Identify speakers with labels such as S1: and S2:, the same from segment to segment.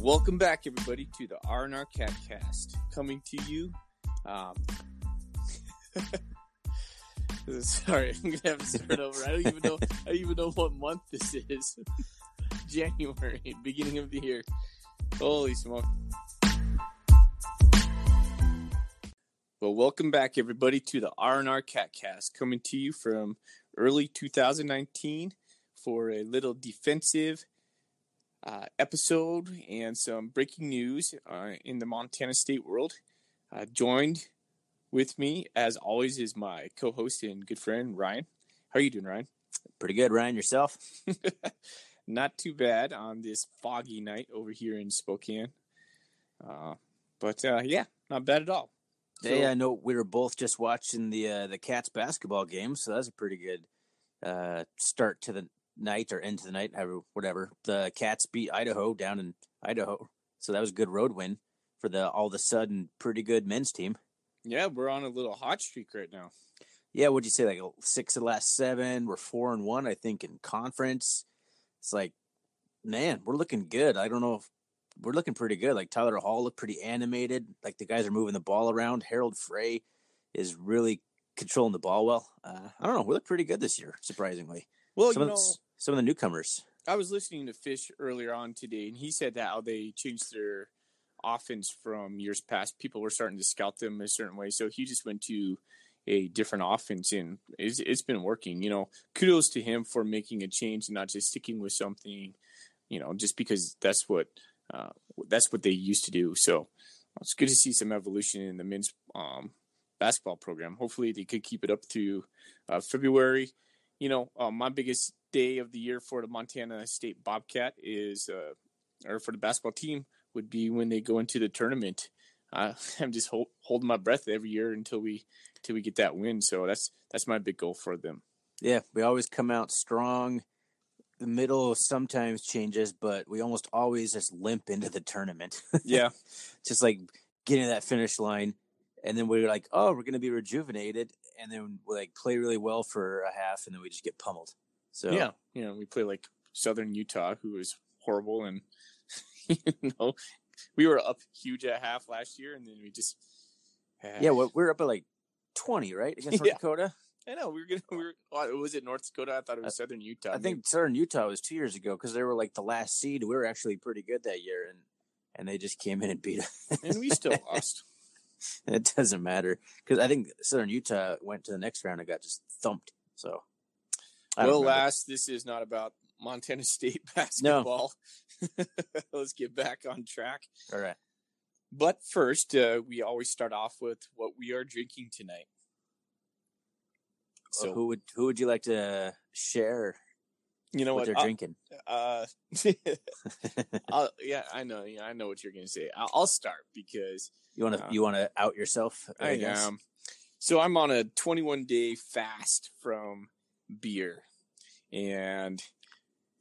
S1: Welcome back, everybody, to the R and R Catcast, coming to you. Um, sorry, I'm gonna have to start over. I don't even know. I don't even know what month this is. January, beginning of the year. Holy smoke! Well, welcome back, everybody, to the R and R Catcast, coming to you from early 2019 for a little defensive uh, episode and some breaking news uh, in the Montana State world. Uh, joined with me, as always, is my co-host and good friend Ryan. How are you doing, Ryan?
S2: Pretty good, Ryan. Yourself?
S1: Not too bad on this foggy night over here in Spokane. Uh, but uh, yeah, not bad at all.
S2: So, hey, I know we were both just watching the uh, the Cats basketball game, so that's a pretty good uh, start to the night or into the night, whatever. The Cats beat Idaho down in Idaho, so that was a good road win for the all of a sudden pretty good men's team.
S1: Yeah, we're on a little hot streak right now.
S2: Yeah, what'd you say? Like six of the last seven. We're four and one, I think, in conference. It's like, man, we're looking good. I don't know if we're looking pretty good. Like Tyler Hall looked pretty animated. Like the guys are moving the ball around. Harald Frey is really controlling the ball well. Uh, I don't know. We look pretty good this year, surprisingly.
S1: Well,
S2: some
S1: you know,
S2: some of the newcomers.
S1: I was listening to Fish earlier on today, and he said that how they changed their offense from years past. People were starting to scout them a certain way, so he just went to a different offense, and it's, it's been working. You know, kudos to him for making a change and not just sticking with something. You know, just because that's what uh, that's what they used to do. So it's good to see some evolution in the men's um, basketball program. Hopefully, they could keep it up to uh, February. You know, uh, my biggest day of the year for the Montana State Bobcat is, uh, or for the basketball team, would be when they go into the tournament. Uh, I'm just hold, holding my breath every year until we until we get that win. So that's that's my big goal for them.
S2: Yeah, we always come out strong. The middle sometimes changes, but we almost always just limp into the tournament.
S1: yeah,
S2: just like getting to that finish line, and then we're like, oh, we're going to be rejuvenated, and then we like play really well for a half, and then we just get pummeled. So
S1: yeah, you know, we play like Southern Utah, who is horrible, and you know, we were up huge at half last year, and then we just eh.
S2: yeah, well, we are up at like twenty, right, against North yeah. Dakota.
S1: I know we were gonna. We were. Oh, was it North Dakota? I thought it was Southern Utah.
S2: I think Southern Utah was two years ago because they were like the last seed. We were actually pretty good that year, and and they just came in and beat us.
S1: and we still lost.
S2: it doesn't matter because I think Southern Utah went to the next round and got just thumped. So
S1: well, last this is not about Montana State basketball. No. Let's get back on track.
S2: All right.
S1: But first, uh, we always start off with what we are drinking tonight.
S2: So, well, who would who would you like to share?
S1: You know what, what
S2: they're
S1: I'll,
S2: drinking.
S1: Uh, yeah, I know. Yeah, I know what you're going to say. I'll, I'll, start because
S2: you want to uh, you want to out yourself.
S1: I, I am. So I'm on a 21 day fast from beer, and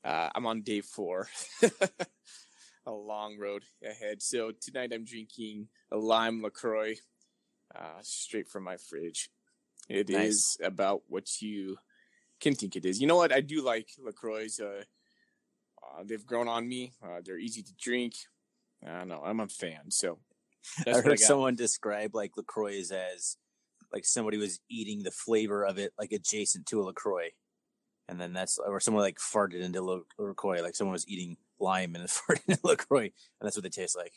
S1: uh, I'm on day four. a long road ahead. So tonight I'm drinking a lime Lacroix, uh, straight from my fridge. It nice. is about what you can think it is. You know what? I do like Lacroix. Uh, uh, they've grown on me. Uh, they're easy to drink. I don't know. I'm a fan. So
S2: I heard I someone describe like Lacroix as like somebody was eating the flavor of it like adjacent to a Lacroix and then that's or someone like farted into Lacroix, like someone was eating lime and farted into Lacroix, and that's what they taste like.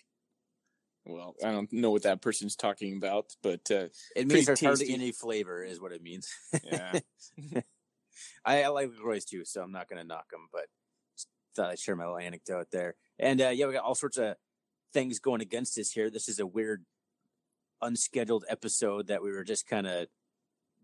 S1: Well, I don't know what that person's talking about, but uh,
S2: it means there's hardly any flavor, is what it means.
S1: Yeah,
S2: I, I, like Lacroix too, so I'm not going to knock them, but thought I'd share my little anecdote there. And uh, yeah, we got all sorts of things going against us here. This is a weird, unscheduled episode that we were just kind of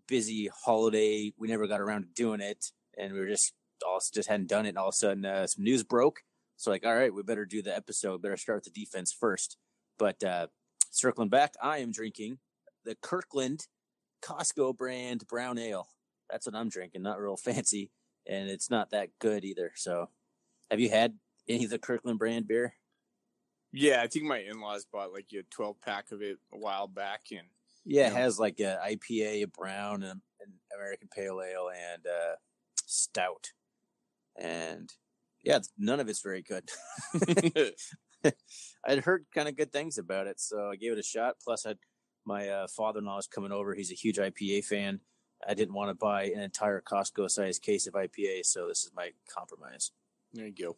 S2: busy holiday. We never got around to doing it and we were just all just hadn't done it. And all of a sudden, uh, some news broke. So like, all right, we better do the episode. Better start with the defense first. But uh, circling back, I am drinking the Kirkland Costco brand brown ale. That's what I'm drinking. Not real fancy, and it's not that good either. So, have you had any of the Kirkland brand beer?
S1: Yeah, I think my in-laws bought like a 12 pack of it a while back, and
S2: yeah, it know. has like a IPA, a brown, and an American Pale Ale, and uh, stout, and yeah, none of it's very good. I'd heard kind of good things about it, so I gave it a shot. Plus, I my uh, father-in-law is coming over. He's a huge IPA fan. I didn't want to buy an entire Costco-sized case of IPA, so this is my compromise.
S1: There you go.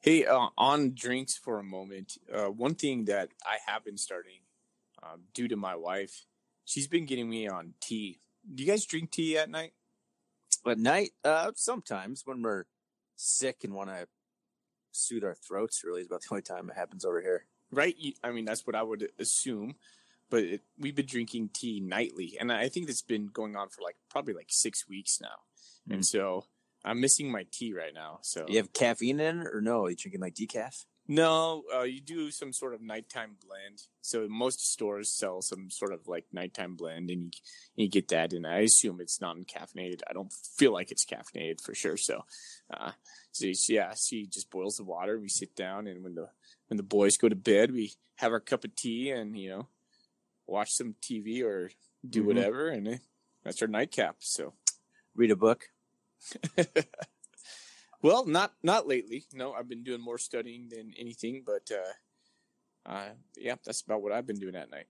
S1: Hey, uh, on drinks for a moment. Uh, one thing that I have been starting, um, due to my wife, she's been getting me on tea. Do you guys drink tea at night?
S2: At night, uh, sometimes when we're sick and want to soothe our throats, really is about the only time it happens over here.
S1: Right? I mean, that's what I would assume. But it, we've been drinking tea nightly, and I think that's been going on for like probably like six weeks now. And
S2: Mm.
S1: so I'm missing my tea right now. So
S2: You have caffeine in it, or no? Are you drinking like decaf?
S1: No, uh, you do some sort of nighttime blend. So most stores sell some sort of like nighttime blend, and you you get that. And I assume it's non-caffeinated. I don't feel like it's caffeinated for sure. So, uh, so yeah, she just boils the water. We sit down, and when the when the boys go to bed, we have our cup of tea, and you know, watch some TV or do
S2: Mhm.
S1: whatever, and that's our nightcap. So.
S2: Read a book.
S1: well, not not lately. No, I've been doing more studying than anything, but uh, uh, yeah, that's about what I've been doing at night.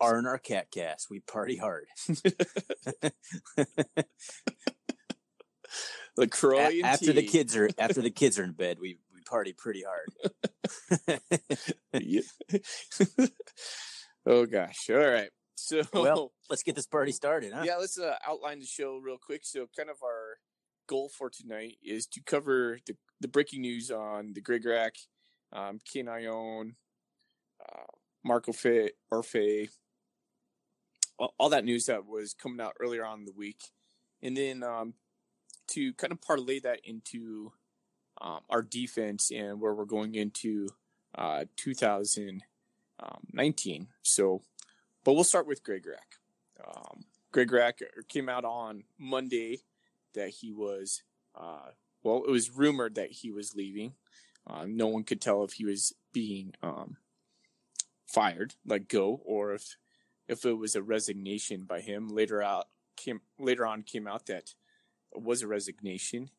S2: R and R Cat Cast. We party hard.
S1: LaCroix
S2: A- after the kids are after the kids are in bed, we we party pretty hard.
S1: Oh gosh! All right, so
S2: well, let's get this party started, huh?
S1: yeah, let's uh, outline the show real quick. So, kind of our goal for tonight is to cover the, the breaking news on the Gregorak, um, Kane Ioane, uh, Marco Fe, Orfe, all, all that news that was coming out earlier on in the week, and then um, to kind of parlay that into um, our defense and where we're going into uh, 2019. So, but we'll start with Gregorak. Um, Gregorak came out on Monday that he was, uh, well, it was rumored that he was leaving. Uh, no one could tell if he was being um, fired, let go, or if if it was a resignation by him. Later out came later on came out that it was a resignation,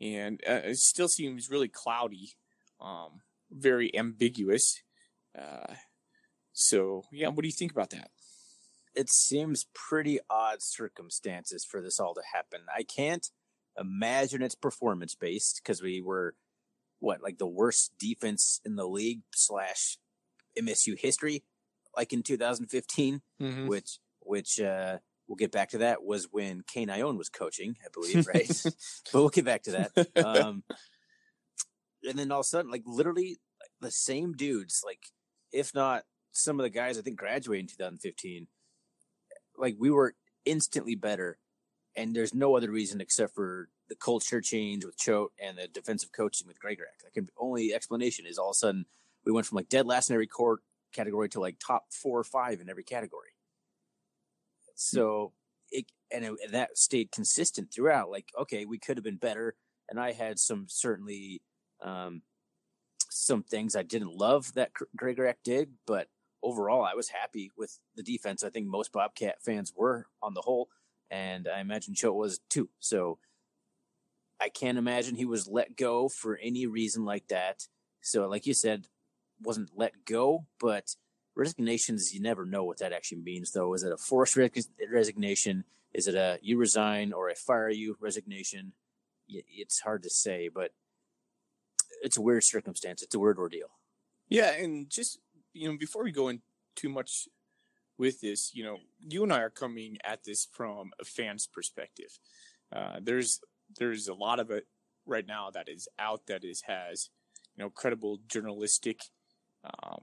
S1: and uh, it still seems really cloudy, um, very ambiguous. Uh, so yeah, what do you think about that?
S2: It seems pretty odd circumstances for this all to happen. I can't imagine it's performance based because we were what like the worst defense in the league slash MSU history, like in 2015.
S1: Mm-hmm.
S2: which which uh we'll get back to that was when Kane Ioane was coaching, I believe, right? but we'll get back to that. Um and then all of a sudden, like literally the same dudes, like if not some of the guys I think graduated in 2015, like we were instantly better. And there's no other reason except for the culture change with Choate and the defensive coaching with Gregorak. Like the only explanation is all of a sudden we went from like dead last in every court category to like top four or five in every category. So it and, it, and that stayed consistent throughout. Like, okay, we could have been better, and I had some certainly um, some things I didn't love that Gr- Gregorak did, but overall, I was happy with the defense. I think most Bobcat fans were on the whole, and I imagine Choate was too. So I can't imagine he was let go for any reason like that. So, like you said, wasn't let go, but resignations you never know what that actually means though is it a forced res- resignation is it a you resign or i fire you resignation it's hard to say but it's a weird circumstance it's a weird ordeal
S1: Yeah, and just you know, before we go in too much with this, you know, you and I are coming at this from a fan's perspective. Uh, there's there's a lot of it right now that is out that is has you know credible journalistic um,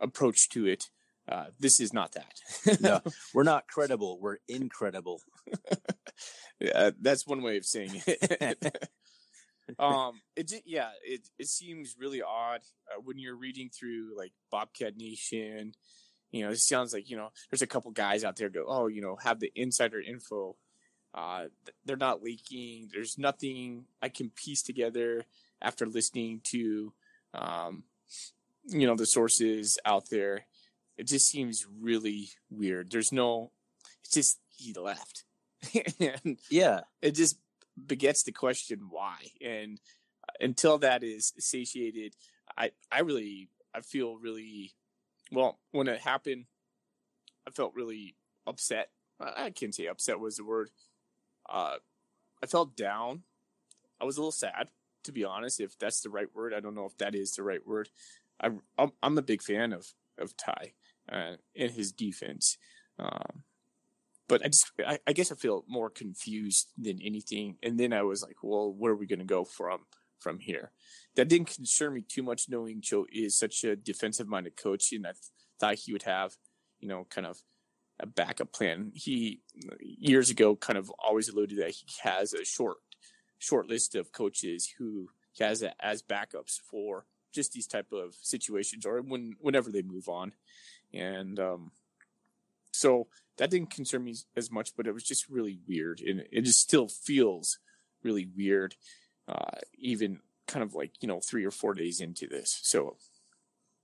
S1: approach to it. Uh, this is not that.
S2: No. we're not credible we're incredible
S1: yeah, that's one way of saying it. um, it yeah, it it seems really odd uh, when you're reading through like Bobcat Nation. You know, it sounds like you know there's a couple guys out there go, oh, you know, have the insider info. Uh, th- they're not leaking. There's nothing I can piece together after listening to, um, you know, the sources out there. It just seems really weird. There's no. It's just he left, and
S2: yeah
S1: it just begets the question why and uh, until that is satiated I I really I feel really well when it happened. I felt really upset. I can't say upset was the word. Uh, I felt down. I was a little sad, to be honest. If that's the right word, I don't know if that is the right word. I, I'm, I'm a big fan of of Ty uh, and his defense. Um, but I just, I, I, guess I feel more confused than anything. And then I was like, well, where are we going to go from from here? That didn't concern me too much, knowing Joe is such a defensive minded coach, and I th- thought he would have, you know, kind of a backup plan. He years ago kind of always alluded that he has a short short list of coaches who he has as backups for just these type of situations or when whenever they move on, and um, so that didn't concern me as much, but it was just really weird, and it just still feels really weird, uh, even kind of like you know three or four days into this. So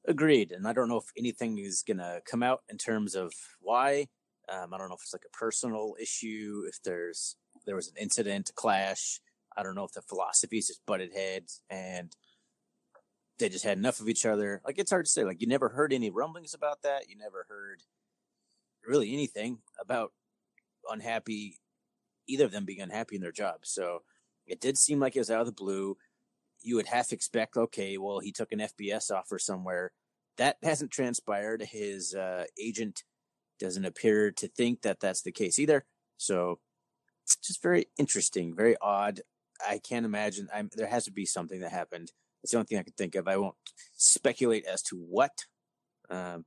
S2: agreed, and I don't know if anything is gonna come out in terms of why. Um, I don't know if it's like a personal issue, if there's there was an incident, a clash. I don't know if the philosophies just butted heads and they just had enough of each other. Like it's hard to say. Like you never heard any rumblings about that. You never heard really anything about unhappy either of them being unhappy in their job. So it did seem like it was out of the blue. You would half expect, okay, well, he took an FBS offer somewhere. That hasn't transpired. His uh, agent doesn't appear to think that that's the case either. So just very interesting, very odd. I can't imagine. I'm, there has to be something that happened. That's the only thing I can think of. I won't speculate as to what. Um,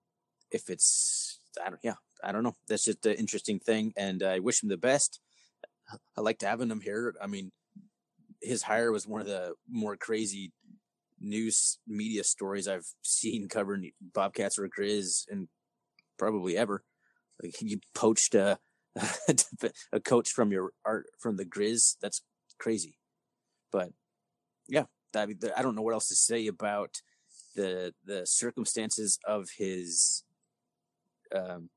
S2: if it's, I don't, yeah, I don't know. That's just an interesting thing, and I wish him the best. I liked having him here. I mean, his hire was one of the more crazy news media stories I've seen covering Bobcats or Grizz and probably ever. Like you poached a a coach from your art from the Grizz. That's crazy. But yeah, I, mean, I don't know what else to say about the the circumstances of his um,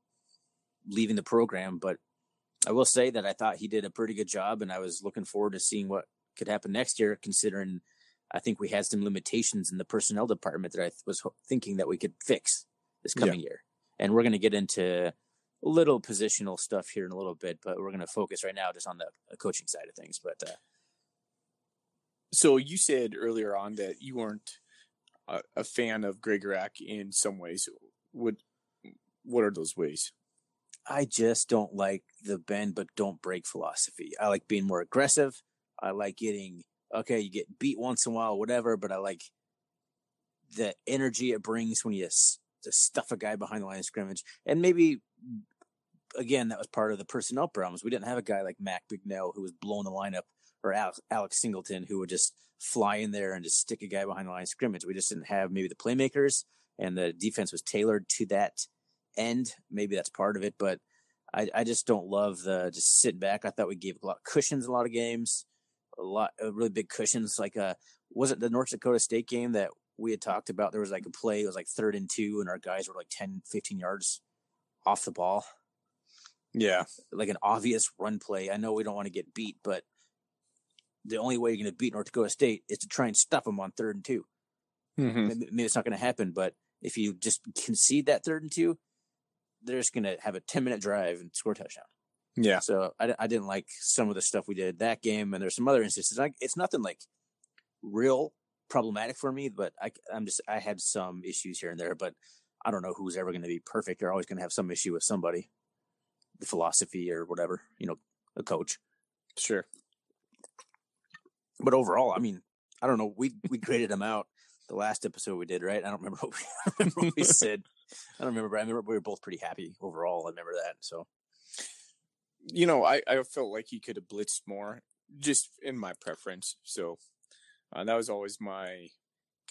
S2: leaving the program. But I will say that I thought he did a pretty good job, and I was looking forward to seeing what could happen next year, considering I think we had some limitations in the personnel department that I was thinking that we could fix this coming yeah. year. And we're going to get into a little positional stuff here in a little bit, but we're going to focus right now just on the coaching side of things. But uh,
S1: so you said earlier on that you weren't a, a fan of Gregorak in some ways. What what are those ways?
S2: I just don't like the bend but don't break philosophy. I like being more aggressive. I like getting okay, you get beat once in a while, whatever, but I like the energy it brings when you stuff a guy behind the line of scrimmage. And maybe again, that was part of the personnel problems. We didn't have a guy like Mac Bignell who was blowing the lineup or Alex Singleton who would just fly in there and just stick a guy behind the line of scrimmage. We just didn't have maybe the playmakers and the defense was tailored to that end. Maybe that's part of it, but I, I just don't love the just sitting back. I thought we gave a lot of cushions a lot of games, a lot of really big cushions. Like uh, was it the North Dakota State game that we had talked about? There was like a play, it was like third and two, and our guys were like 10, 15 yards off the ball.
S1: Yeah,
S2: like an obvious run play. I know we don't want to get beat, but the only way you're going to beat North Dakota State is to try and stuff them on third and 2
S1: mm-hmm.
S2: maybe, maybe it's not going to happen, but if you just concede that third and two, they're just going to have a 10 minute drive and score a touchdown.
S1: Yeah.
S2: So I, I didn't like some of the stuff we did that game. And there's some other instances. I, it's nothing like real problematic for me, but I, I'm just, I had some issues here and there, but I don't know who's ever going to be perfect. You're always going to have some issue with somebody, the philosophy or whatever, you know, a coach.
S1: Sure.
S2: But overall, I mean, I don't know. We, we graded them out the last episode we did, right? I don't remember what we, remember what we said. I don't remember, but I remember we were both pretty happy overall. I remember that. So,
S1: you know, I, I felt like he could have blitzed more, just in my preference. So uh, that was always my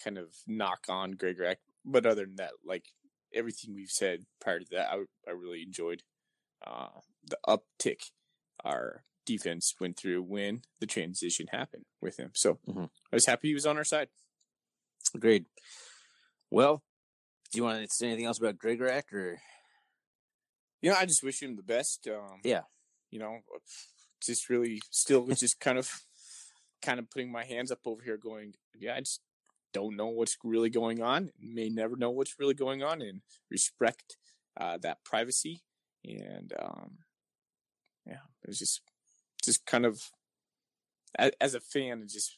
S1: kind of knock on Gregorak. But other than that, like everything we've said prior to that, I, I really enjoyed uh, the uptick our defense went through when the transition happened with him. So mm-hmm. I was happy he was on our side.
S2: Agreed. Well, do you want to say anything else about Gregorak or?
S1: You know, I just wish him the best. Um,
S2: yeah.
S1: You know, just really still just kind of, kind of putting my hands up over here, going, yeah, I just don't know what's really going on, may never know what's really going on, and respect uh, that privacy. And um, yeah, it's just just kind of as, as a fan, it just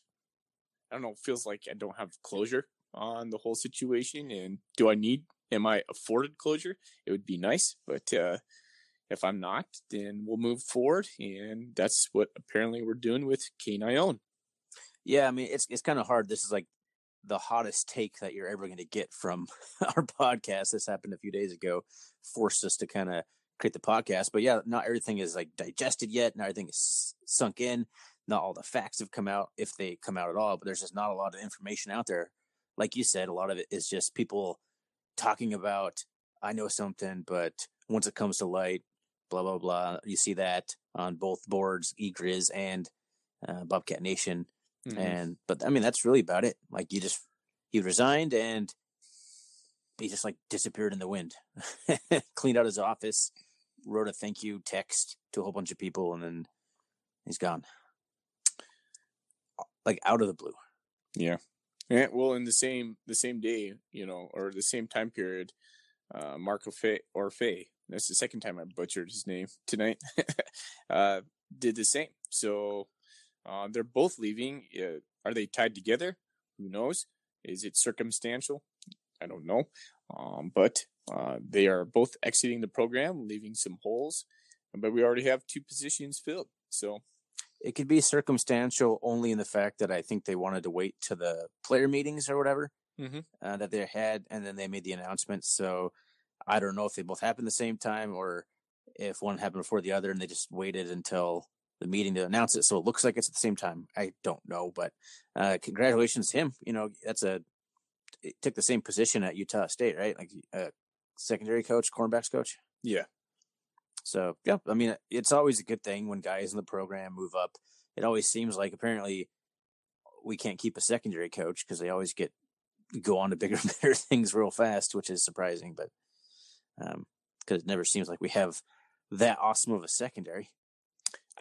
S1: I don't know, feels like I don't have closure on the whole situation. And do I need? Am I afforded closure? It would be nice, but uh, if I'm not, then we'll move forward, and that's what apparently we're doing with Kane Ioane.
S2: Yeah, I mean it's it's kind of hard. This is like the hottest take that you're ever going to get from our podcast. This happened a few days ago, forced us to kind of create the podcast. But yeah, not everything is like digested yet. Not everything is sunk in. Not all the facts have come out, if they come out at all. But there's just not a lot of information out there. Like you said, a lot of it is just people talking about, I know something, but once it comes to light, blah blah blah. You see that on both boards, eGriz and uh, Bobcat Nation. Mm-hmm. And but I mean that's really about it. Like you just he resigned and he just like disappeared in the wind. Cleaned out his office, wrote a thank you text to a whole bunch of people, and then he's gone. Like out of the blue.
S1: Yeah. Yeah. Well, in the same the same day, you know, or the same time period, uh, Marco Fay or Fay. That's the second time I butchered his name tonight. uh, did the same. So uh, they're both leaving. Uh, are they tied together? Who knows? Is it circumstantial? I don't know. Um, but uh, they are both exiting the program, leaving some holes. But we already have two positions filled. So
S2: it could be circumstantial only in the fact that I think they wanted to wait to the player meetings or whatever mm-hmm. uh, that they had, and then they made the announcement. So I don't know if they both happened the same time or if one happened before the other, and they just waited until the meeting to announce it. So it looks like it's at the same time. I don't know, but uh, congratulations to him. You know, that's a took the same position at Utah State, right? Like a uh, secondary coach, cornerbacks coach.
S1: Yeah.
S2: So yeah, I mean, it's always a good thing when guys in the program move up. It always seems like apparently we can't keep a secondary coach because they always get go on to bigger and better things real fast, which is surprising. But um, because it never seems like we have that awesome of a secondary.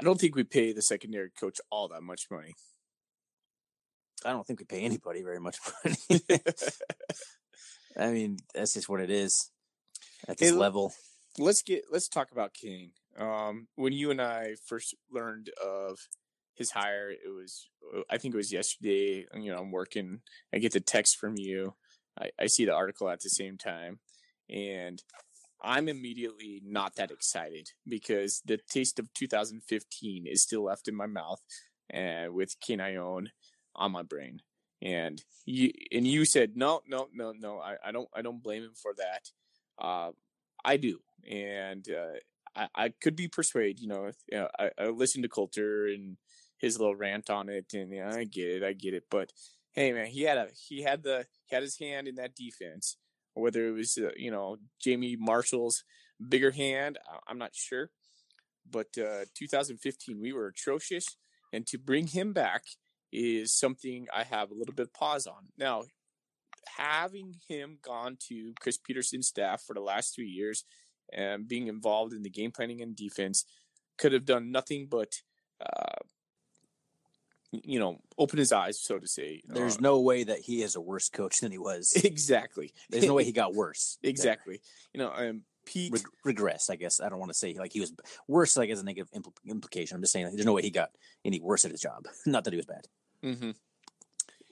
S1: I don't think we pay the secondary coach all that much money.
S2: I don't think we pay anybody very much money. I mean, that's just what it is at this hey, level.
S1: Let's get let's talk about King. Um, when you and I first learned of his hire, it was I think it was yesterday. You know, I'm working. I get the text from you. I, I see the article at the same time, and I'm immediately not that excited because the taste of 2015 is still left in my mouth and with Kane Ioane on my brain. And you and you said no, no, no, no. I, I don't I don't blame him for that. Uh, I do, and uh, I, I could be persuaded. You know, if, you know I, I listened to Colter and his little rant on it, and I get it, I get it. But hey, man, he had a he had the he had his hand in that defense whether it was uh, you know Jamie Marshall's bigger hand, I'm not sure. But uh, 2015, we were atrocious, and to bring him back is something I have a little bit of pause on. Now, having him gone to Chris Petersen's staff for the last three years and being involved in the game planning and defense could have done nothing but uh, you know, open his eyes, so to say.
S2: There's uh, no way that he is a worse coach than he was.
S1: Exactly.
S2: There's no way he got worse.
S1: exactly. You know, um, Pete
S2: Reg- regress. I guess I don't want to say like he was worse, like as a negative impl- implication. I'm just saying like, there's no way he got any worse at his job. Not that he was bad.
S1: Mm-hmm.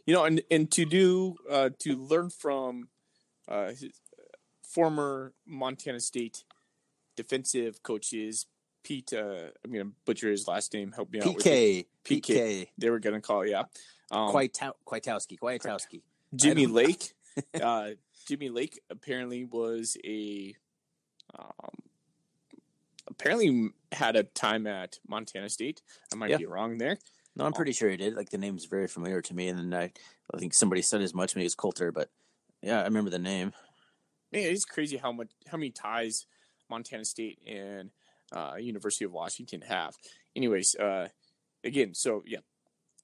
S1: You know, and and to do uh, to learn from uh, his former Montana State defensive coaches Pete. Uh, I'm gonna butcher his last name. Help me out.
S2: PK. PK.
S1: PK. They were gonna call. Yeah.
S2: Um, Kwiatkowski. Kwiatkowski.
S1: Jimmy Lake. uh, Jimmy Lake apparently was a. Um, apparently had a time at Montana State. I might yeah. be wrong there.
S2: No, I'm pretty sure he did. Like the name's very familiar to me, and then I, I think somebody said as much when he was Colter, but yeah, I remember the name.
S1: Man, it's crazy how much how many ties Montana State and uh, University of Washington have. Anyways, uh, again, so yeah,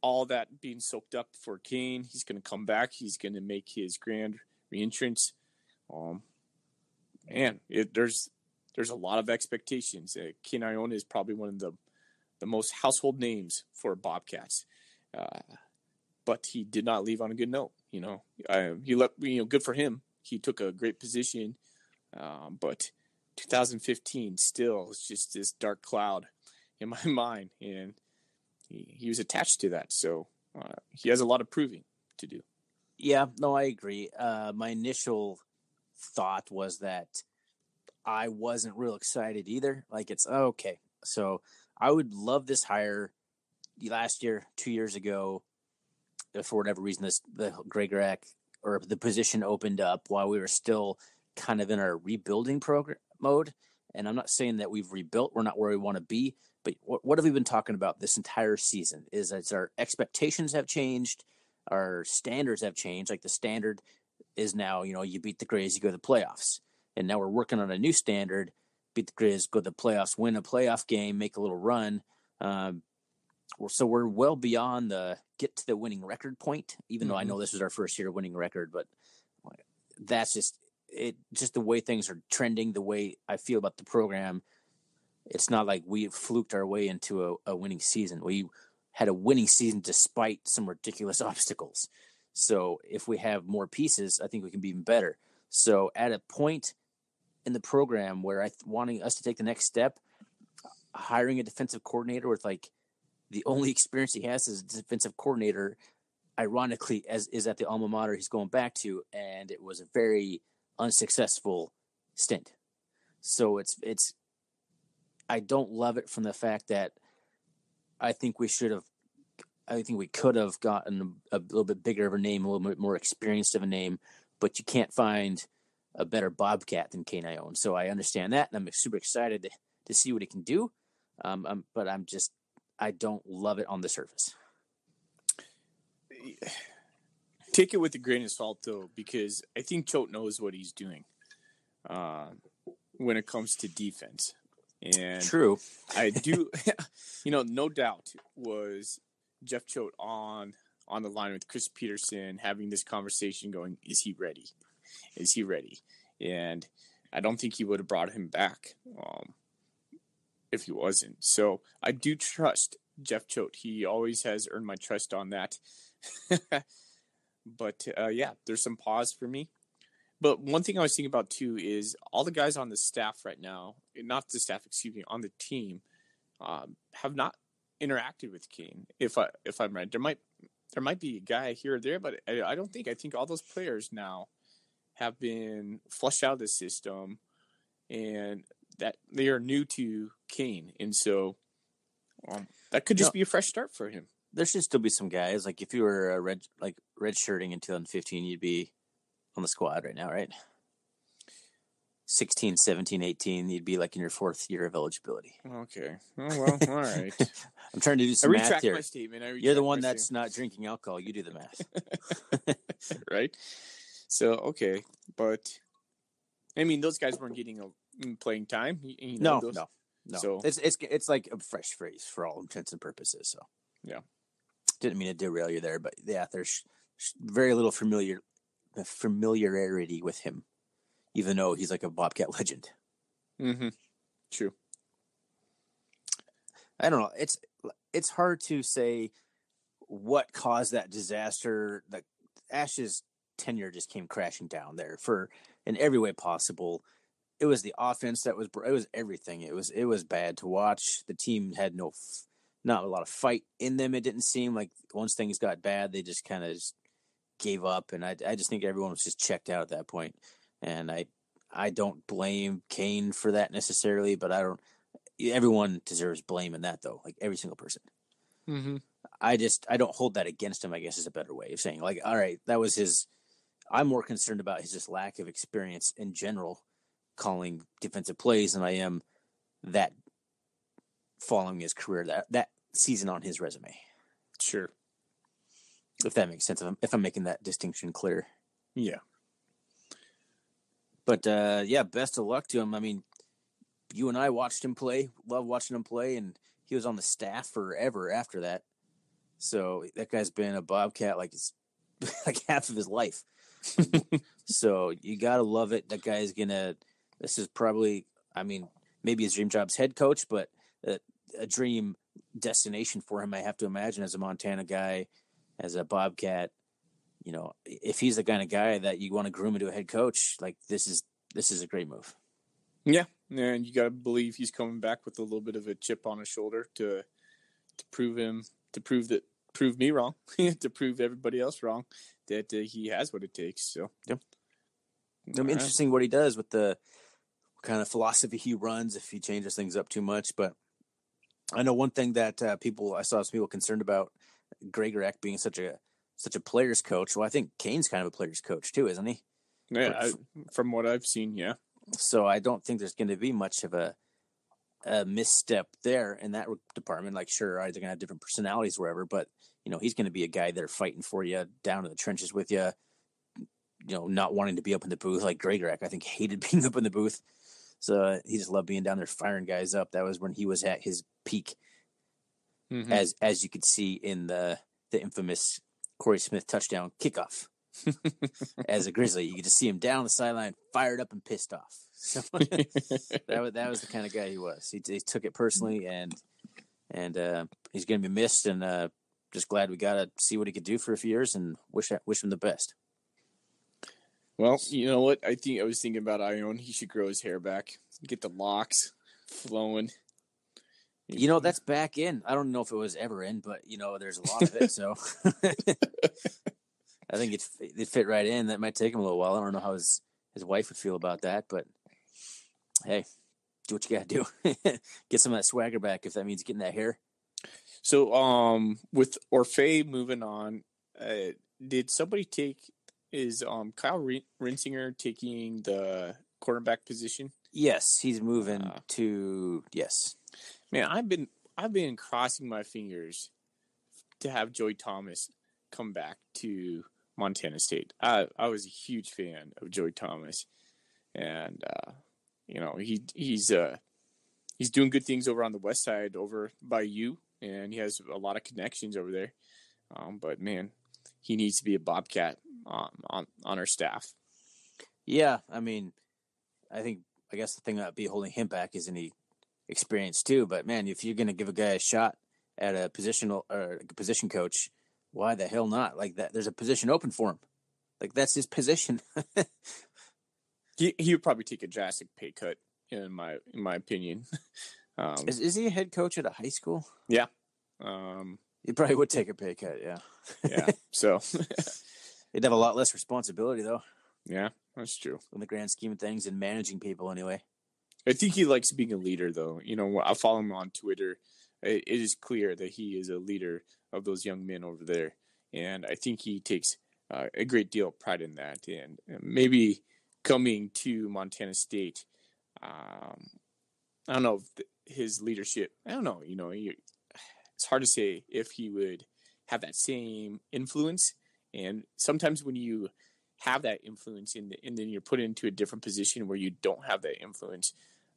S1: all that being soaked up for Kane, he's going to come back. He's going to make his grand reentrance. Um, and it, there's there's a lot of expectations. Uh, Kane Ioane is probably one of the the most household names for Bobcats. Uh, but he did not leave on a good note. You know, he let you know good for him. He took a great position, um, but 2015 still is just this dark cloud in my mind, and he, he was attached to that. So uh, he has a lot of proving to do.
S2: Yeah, no, I agree. Uh, my initial thought was that I wasn't real excited either. Like it's oh, okay. So I would love this hire last year, two years ago, for whatever reason, this the Gregorak or the position opened up while we were still kind of in our rebuilding program mode. And I'm not saying that we've rebuilt; we're not where we want to be. But what, what have we been talking about this entire season? Is that our expectations have changed, our standards have changed. Like the standard is now, you know, you beat the Grays, you go to the playoffs, and now we're working on a new standard: beat the Grays, go to the playoffs, win a playoff game, make a little run. Um, so we're well beyond the get to the winning record point. Even mm-hmm. though I know mm-hmm. this is our first year winning record, but that's just it. Just the way things are trending, the way I feel about the program. It's not like we have fluked our way into a, a winning season. We had a winning season despite some ridiculous obstacles. So if we have more pieces, I think we can be even better. So at a point in the program where I th- wanting us to take the next step, hiring a defensive coordinator with like the only experience he has as a defensive coordinator, ironically, as is at the alma mater he's going back to, and it was a very unsuccessful stint. So it's it's I don't love it from the fact that I think we should have I think we could have gotten a, a little bit bigger of a name, a little bit more experienced of a name, but you can't find a better Bobcat than Kane Ioane. So I understand that, and I'm super excited to, to see what it can do. Um, um, but I'm just I don't love it on the surface.
S1: Take it with a grain of salt, though, because I think Choate knows what he's doing uh, when it comes to defense. And
S2: true,
S1: I do. you know, no doubt was Jeff Choate on on the line with Chris Petersen having this conversation, going, "Is he ready? Is he ready?" And I don't think he would have brought him back. Um, if he wasn't. So I do trust Jeff Choate. He always has earned my trust on that. but uh, yeah, there's some pause for me. But one thing I was thinking about too is all the guys on the staff right now, not the staff, excuse me, on the team, um, have not interacted with Kane. If I if I'm right, there might there might be a guy here or there, but I, I don't think. I think all those players now have been flushed out of the system, and that they are new to Kane, and so um, that could just no, be a fresh start for him.
S2: There should still be some guys like if you were a red like red shirting in 2015, you'd be on the squad right now, right? 16, 17, 18, you'd be like in your fourth year of eligibility.
S1: Okay. Oh, well, all right.
S2: I'm trying to do some
S1: I
S2: math here.
S1: My statement. I
S2: You're the one that's not drinking alcohol. You do the math.
S1: right? So, okay. But, I mean, those guys weren't getting a Mm, playing time. You
S2: know, no, those, no, no. So it's it's it's like a fresh phrase for all intents and purposes. So
S1: yeah,
S2: didn't mean to derail you there, but yeah, there's very little familiar familiarity with him, even though he's like a Bobcat legend.
S1: Mm-hmm. True.
S2: I don't know. It's it's hard to say what caused that disaster. The Ash's tenure just came crashing down there for in every way possible it was the offense that was it was everything. It was it was bad to watch. The team had no not a lot of fight in them. It didn't seem like once things got bad, they just kind of gave up. And I I just think everyone was just checked out at that point. And I I don't blame Kane for that necessarily, but I don't. Everyone deserves blame in that though, like every single person.
S1: Mm-hmm.
S2: I just I don't hold that against him. I guess is a better way of saying like, all right, that was his. I'm more concerned about his just lack of experience in general calling defensive plays than I am that following his career that that season on his resume.
S1: Sure.
S2: If that makes sense, if I'm, if I'm making that distinction clear.
S1: Yeah.
S2: But uh, yeah, best of luck to him. I mean, you and I watched him play, love watching him play, and he was on the staff forever after that. So that guy's been a Bobcat like it's like half of his life. so you gotta love it. That guy's gonna this is probably, I mean, maybe his dream job's head coach, but a, a dream destination for him. I have to imagine as a Montana guy, as a Bobcat, you know, if he's the kind of guy that you want to groom into a head coach, like this is this is a great move.
S1: Yeah, and you got to believe he's coming back with a little bit of a chip on his shoulder to to prove him to prove that prove me wrong to prove everybody else wrong that uh, he has what it takes. So,
S2: yep. I'm interesting what he does with the kind of philosophy he runs if he changes things up too much. But I know one thing that uh, people I saw some people concerned about Gregorak being such a such a player's coach. Well, I think Kane's kind of a player's coach too, isn't he?
S1: Yeah, I, from what I've seen, yeah.
S2: So I don't think there's going to be much of a a misstep there in that department. Like, sure, they're going to have different personalities wherever, but you know, he's going to be a guy there fighting for you down in the trenches with you. You know, not wanting to be up in the booth like Gregorak, I think hated being up in the booth. So uh, he just loved being down there firing guys up. That was when he was at his peak, mm-hmm. as as you could see in the the infamous Corey Smith touchdown kickoff. as a Grizzly, you could just see him down the sideline, fired up and pissed off. So that was that was the kind of guy he was. He, he took it personally, and and uh, he's going to be missed. And uh, just glad we got to see what he could do for a few years, and wish wish him the best.
S1: Well, you know what? I think I was thinking about Ioane. He should grow his hair back, get the locks flowing.
S2: You know, that's back in. I don't know if it was ever in, but you know, there's a lot of it. So I think it it fit right in. That might take him a little while. I don't know how his his wife would feel about that, but hey, do what you got to do. Get some of that swagger back if that means getting that hair.
S1: So, um, with Orfe moving on, uh, did somebody take is um Kyle Risinger taking the quarterback position?
S2: Yes, he's moving uh, to yes.
S1: Man, I've been I've been crossing my fingers to have Joy Thomas come back to Montana State. I I was a huge fan of Joy Thomas, and uh, you know he he's uh he's doing good things over on the west side over by you, and he has a lot of connections over there. Um, but man, he needs to be a bobcat on on, on our staff.
S2: Yeah, I mean, I think I guess the thing that be holding him back is any experience too. But man, if you're going to give a guy a shot at a positional or a position coach why the hell not? Like that, there's a position open for him. Like that's his position.
S1: he he would probably take a drastic pay cut, in my in my opinion.
S2: Um, is is he a head coach at a high school?
S1: Yeah. Um,
S2: he probably would take a pay cut. Yeah.
S1: yeah. So
S2: he'd have a lot less responsibility, though.
S1: Yeah, that's true.
S2: In the grand scheme of things, and managing people, anyway.
S1: I think he likes being a leader, though. You know, I follow him on Twitter. It is clear that he is a leader of those young men over there. And I think he takes uh, a great deal of pride in that. And maybe coming to Montana State, um, I don't know his leadership. I don't know. You know, he, it's hard to say if he would have that same influence. And sometimes when you have that influence and, and then you're put into a different position where you don't have that influence,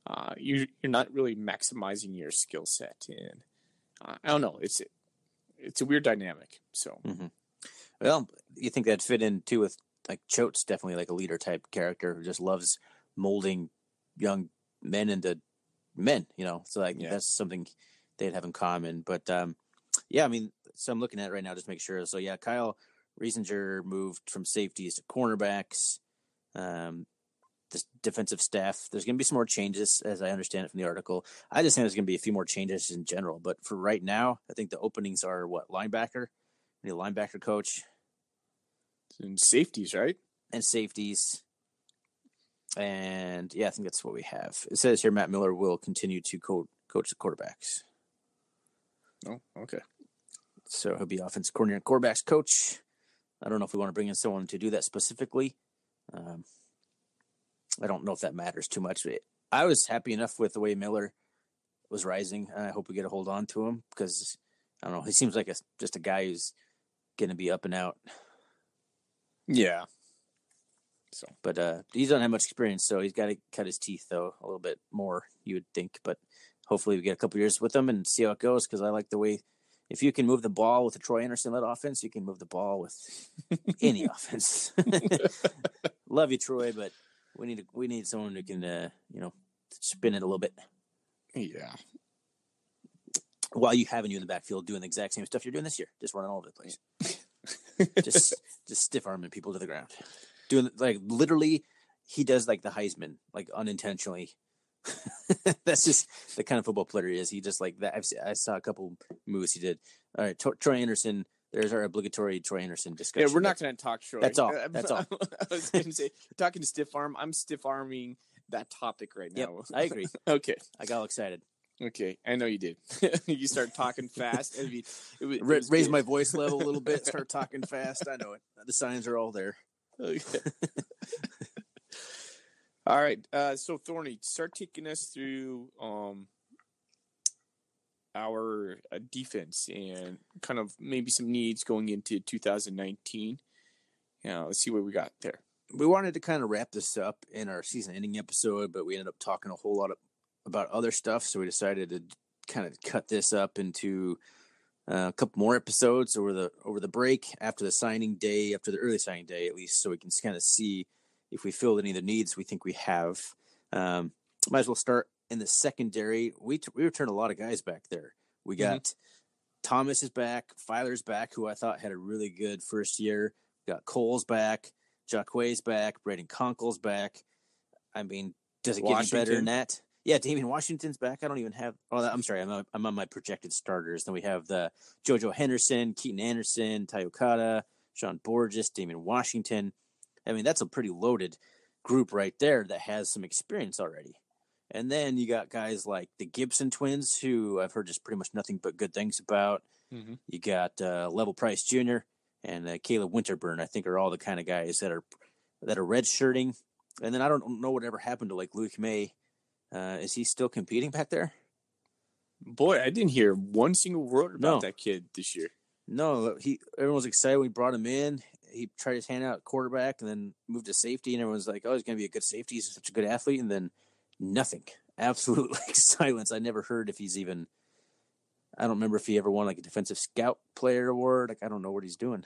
S1: uh, you, you're not really maximizing your skill set. And uh, I don't know. It's it's a weird dynamic. So,
S2: mm-hmm. well, you think that fit in too with like Choate's definitely like a leader type character who just loves molding young men into men. You know, so like yeah. that's something they'd have in common. But um, yeah, I mean, so I'm looking at right now just to make sure. So yeah, Kyle Risinger moved from safeties to cornerbacks. Um, the defensive staff. There's going to be some more changes, as I understand it from the article. I just think there's going to be a few more changes in general. But for right now, I think the openings are what linebacker, the linebacker coach,
S1: and safeties, right?
S2: And safeties. And yeah, I think that's what we have. It says here Matt Miller will continue to co- coach the quarterbacks.
S1: Oh, okay.
S2: So he'll be offensive coordinator, and quarterbacks coach. I don't know if we want to bring in someone to do that specifically. Um, I don't know if that matters too much. I was happy enough with the way Miller was rising. I hope we get a hold on to him because I don't know. He seems like a, just a guy who's going to be up and out.
S1: Yeah.
S2: So, but uh, he doesn't have much experience, so he's got to cut his teeth though a little bit more. You would think, but hopefully we get a couple years with him and see how it goes. Because I like the way if you can move the ball with a Troy Andersen led offense, you can move the ball with any offense. Love you, Troy, but we need we need someone who can uh, you know spin it a little bit.
S1: Yeah.
S2: While you having you in the backfield doing the exact same stuff you're doing this year, just running all over the place. Just just stiff arming people to the ground, doing like literally. He does like the Heisman, like unintentionally. That's just the kind of football player he is. He just like that. I've, I saw a couple moves he did. All right, Troy Andersen. There's our obligatory Troy Andersen discussion.
S1: Yeah, we're not going to talk Troy.
S2: That's all. That's all.
S1: I was going to say, talking to stiff arm. I'm stiff arming that topic right now.
S2: Yep, I agree.
S1: okay.
S2: I got all excited.
S1: Okay, I know you did. you start talking fast. I mean, it was, it
S2: Ra-
S1: was
S2: raise
S1: good.
S2: my voice level a little bit. Start talking fast. I know it. The signs are all there.
S1: Okay. All right. Uh, so Thorny, start taking us through um, our uh, defense and kind of maybe some needs going into 2019. Yeah, let's see what we got there.
S2: we wanted to kind of wrap this up in our season ending episode, but we ended up talking a whole lot of, about other stuff. So we decided to kind of cut this up into uh, a couple more episodes over the over the break after the signing day, after the early signing day, at least, so we can kind of see if we filled any of the needs we think we have. Um, might as well start in the secondary. We t- we returned a lot of guys back there. We got Thomas is back, Filer's back, who I thought had a really good first year. We got Cole's back, Jahque's back, Brayden Konkol's back. I mean, does it get any better
S1: Washington.
S2: than that? Yeah, Damian Washington's back. I don't even have. Oh, I'm sorry. I'm on, I'm on my projected starters. Then we have the JoJo Henderson, Keaton Anderson, Ty Okada, Sean Borges, Damian Washington. I mean, that's a pretty loaded group right there that has some experience already. And then you got guys like the Gibson twins, who I've heard just pretty much nothing but good things about.
S1: Mm-hmm.
S2: You got uh, Level Price Jr. and uh, Caleb Winterburn. I think are all the kind of guys that are that are redshirting. And then I don't know whatever happened to like Luke May. Uh, is he still competing back there?
S1: Boy, I didn't hear one single word about
S2: No.
S1: that kid this year.
S2: No, he. Everyone was excited when we brought him in. He tried his hand out at quarterback and then moved to safety, and everyone's like, "Oh, he's going to be a good safety. He's such a good athlete." And then nothing, absolute like silence. I never heard if he's even. I don't remember if he ever won like a defensive scout player award. Like I don't know what he's doing.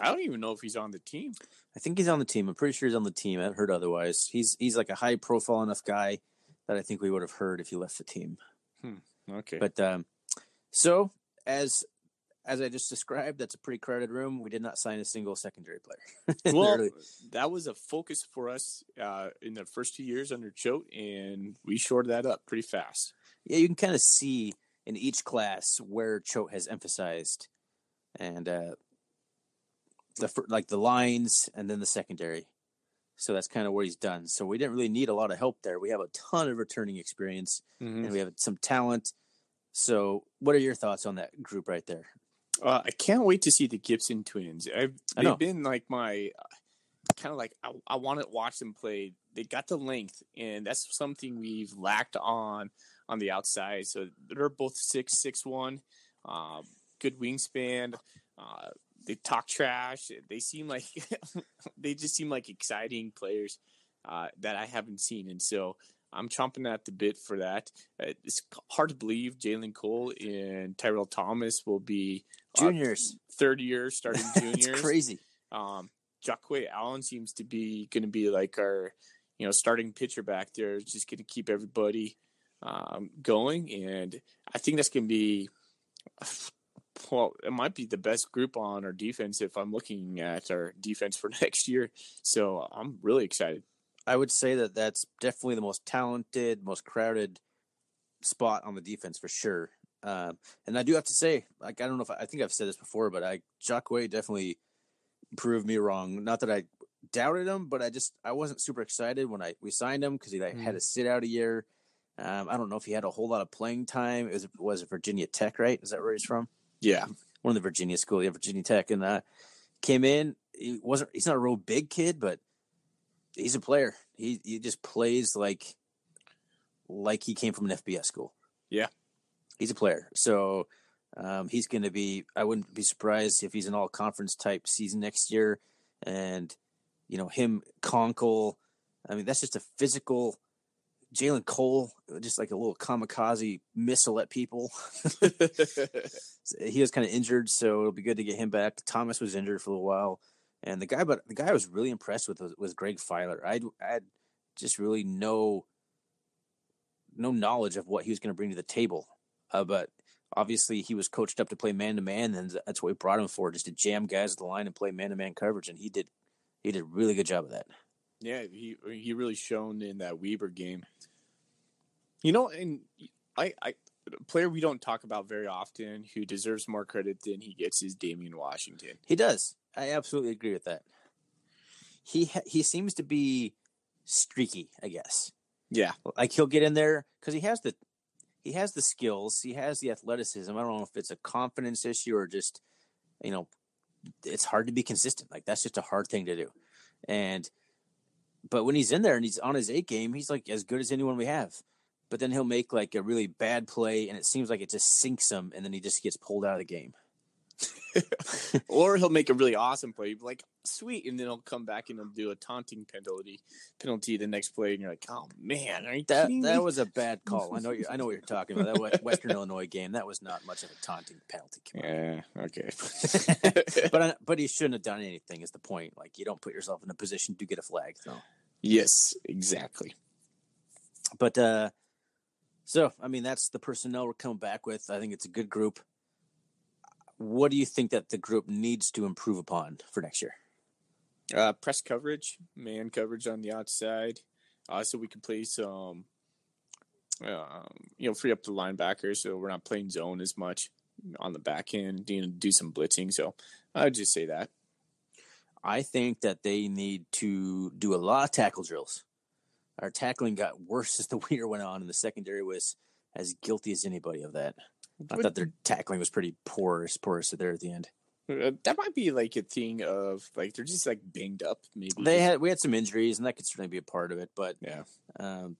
S1: I don't even know if he's on the team.
S2: I think he's on the team. I'm pretty sure he's on the team. I've heard otherwise. He's he's like a high profile enough guy that I think we would have heard if he left the team.
S1: Okay.
S2: But um, so as as I just described, that's a pretty crowded room. We did not sign a single secondary player.
S1: well, that was a focus for us uh, in the first two years under Choate, and we shored that up pretty fast.
S2: yeah, you can kind of see in each class where Choate has emphasized, and uh, the like the lines and then the secondary. So that's kind of what he's done. So we didn't really need a lot of help there. We have a ton of returning experience,
S1: Mm-hmm.
S2: and we have some talent. So, what are your thoughts on that group right there?
S1: Uh, I can't wait to see the Gibson twins. I've, they've been like my kind of like I, I want to watch them play. They got the length, and that's something we've lacked on on the outside. So they're both six six one, uh, good wingspan. Uh, they talk trash. They seem like they just seem like exciting players uh, that I haven't seen, and so I'm chomping at the bit for that. Uh, It's hard to believe Jalen Cole and Tyrell Thomas will be uh,
S2: Juniors,
S1: third year starting juniors.
S2: crazy.
S1: Um, Jahque Alleyne seems to be going to be like our, you know, starting pitcher back there. Just going to keep everybody um, going, and I think that's going to be, well, it might be the best group on our defense if I'm looking at our defense for next year. So I'm really excited.
S2: I would say that that's definitely the most talented, most crowded spot on the defense for sure. Um, and I do have to say, like I don't know if I, I think I've said this before, but I Jahque definitely proved me wrong. Not that I doubted him, but I just I wasn't super excited when I we signed him because he like had to sit out a year. Um, I don't know if he had a whole lot of playing time. It was was it Virginia Tech, right? Is that where he's from?
S1: Yeah.
S2: one of the Virginia school, yeah, Virginia Tech, and uh, came in. He wasn't. He's not a real big kid, but he's a player. He he just plays like like he came from an FBS school.
S1: Yeah.
S2: he's a player. So um, he's going to be. I wouldn't be surprised if he's an all conference type season next year, and you know him Konkol. I mean, that's just a physical. Jalen Cole, just like a little kamikaze missile at people. he was kind of injured, so it'll be good to get him back. Thomas was injured for a while, and the guy, but the guy I was really impressed with was, was Greg Filer. I I had just really no no knowledge of what he was going to bring to the table, uh, but obviously he was coached up to play man to man, and that's what we brought him for, just to jam guys at the line and play man to man coverage, and he did he did a really good job of that.
S1: Yeah, he he really shone in that Weber game. You know, and I I player we don't talk about very often who deserves more credit than he gets is Damian Washington.
S2: He does. I absolutely agree with that. He he seems to be streaky, I guess.
S1: Yeah,
S2: like he'll get in there because he has the he has the skills, he has the athleticism. I don't know if it's a confidence issue or just you know it's hard to be consistent. Like that's just a hard thing to do. And but when he's in there and he's on his eight game, he's like as good as anyone we have. But then he'll make like a really bad play and it seems like it just sinks him and then he just gets pulled out of the game.
S1: or he'll make a really awesome play, like sweet, and then he'll come back and he'll do a taunting penalty penalty the next play, and you're like, oh man,
S2: that that
S1: me?
S2: was a bad call. I know you I know what you're talking about. That Western Illinois game that was not much of a taunting penalty. Come on.
S1: yeah, okay,
S2: but I, but he shouldn't have done anything. Is the point? Like you don't put yourself in a position to get a flag. So,
S1: yes, exactly.
S2: but uh, so I mean that's the personnel we're coming back with. I think it's a good group. What do you think that the group needs to improve upon for next year?
S1: Uh, press coverage, man coverage on the outside, uh, so we can play some, um, you know, free up the linebackers, so we're not playing zone as much on the back end. You know, do some blitzing. So I'd just say that.
S2: I think that they need to do a lot of tackle drills. Our tackling got worse as the year went on, and the secondary was as guilty as anybody of that. I thought their tackling was pretty porous, porous there at the end.
S1: Uh, that might be like a thing of like they're just like banged up. Maybe
S2: They had we had some injuries, and that could certainly be a part of it. But
S1: yeah.
S2: um,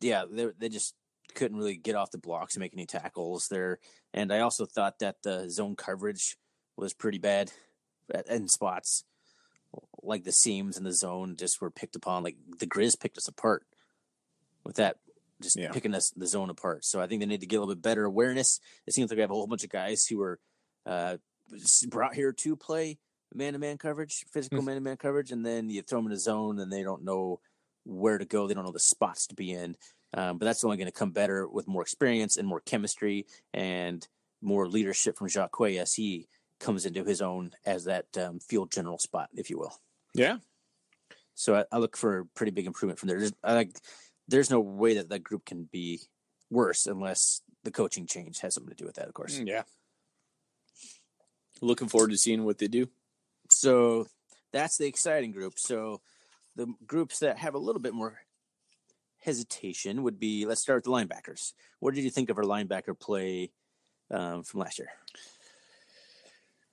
S2: yeah, they they just couldn't really get off the blocks and make any tackles there. And I also thought that the zone coverage was pretty bad in spots, like the seams in the zone just were picked upon. Like the Grizz picked us apart with that, just
S1: Yeah.
S2: picking us the zone apart. So I think they need to get a little bit better awareness. It seems like we have a whole bunch of guys who were uh, brought here to play man to man coverage, physical man to man coverage, and then you throw them in a zone and they don't know where to go. They don't know the spots to be in. Um, but that's only going to come better with more experience and more chemistry and more leadership from Jacques Quay as he comes into his own as that um, field general spot, if you will.
S1: Yeah.
S2: So I, I look for a pretty big improvement from there. There's, I like, there's no way that that group can be worse unless the coaching change has something to do with that, of course.
S1: Yeah. Looking forward to seeing what they do.
S2: So that's the exciting group. So the groups that have a little bit more hesitation would be let's start with the linebackers. What did you think of our linebacker play um, from last year?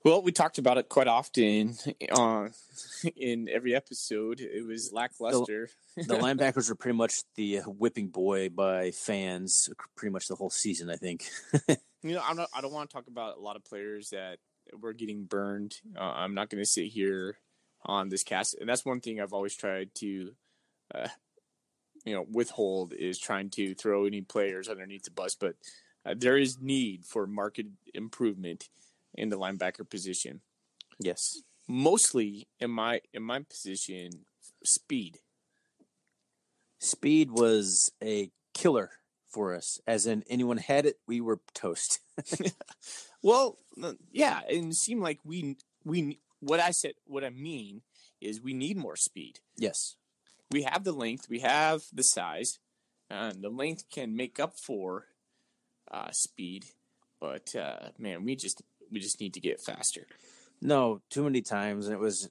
S1: Well, we talked about it quite often uh, in every episode. It was lackluster.
S2: The linebackers were pretty much the whipping boy by fans pretty much the whole season, I think.
S1: You know, I'm not, I don't want to talk about a lot of players that were getting burned. Uh, I'm not going to sit here on this cast, and that's one thing I've always tried to, uh, you know, withhold is trying to throw any players underneath the bus. But uh, there is need for market improvement in the linebacker position.
S2: yes.
S1: Mostly in my in my position, speed.
S2: Speed was a killer for us. As in anyone had it, we were toast.
S1: Well, yeah, and it seemed like we we what I said what I mean is we need more speed.
S2: yes.
S1: We have the length, we have the size, and the length can make up for uh, speed. But uh, man, we just we just need to get faster.
S2: No, too many times, and it was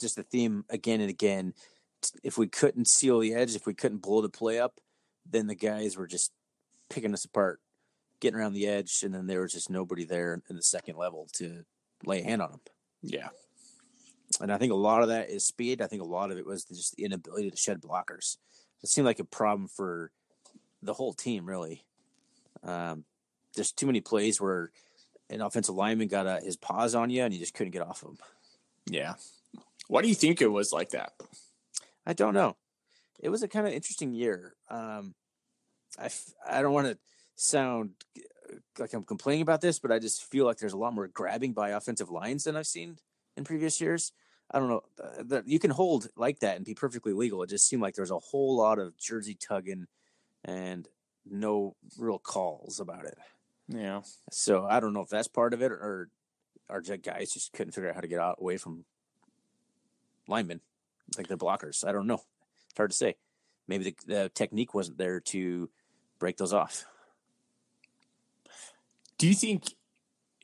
S2: just a theme again and again. If we couldn't seal the edge, if we couldn't blow the play up, then the guys were just picking us apart, getting around the edge, and then there was just nobody there in the second level to lay a hand on them.
S1: Yeah,
S2: And I think a lot of that is speed. I think a lot of it was just the inability to shed blockers. It seemed like a problem for the whole team, really. Um, there's too many plays where an offensive lineman got uh, his paws on you and you just couldn't get off of him.
S1: yeah. Why do you think it was like that?
S2: I don't know. It was a kind of interesting year. Um, I, f- I don't want to sound like I'm complaining about this, but I just feel like there's a lot more grabbing by offensive lines than I've seen in previous years. I don't know. Uh, that you can hold like that and be perfectly legal. It just seemed like there was a whole lot of jersey tugging and no real calls about it.
S1: Yeah.
S2: So I don't know if that's part of it or our guys just couldn't figure out how to get out away from linemen, like the blockers. I don't know. It's hard to say. Maybe the, the technique wasn't there to break those off.
S1: Do you think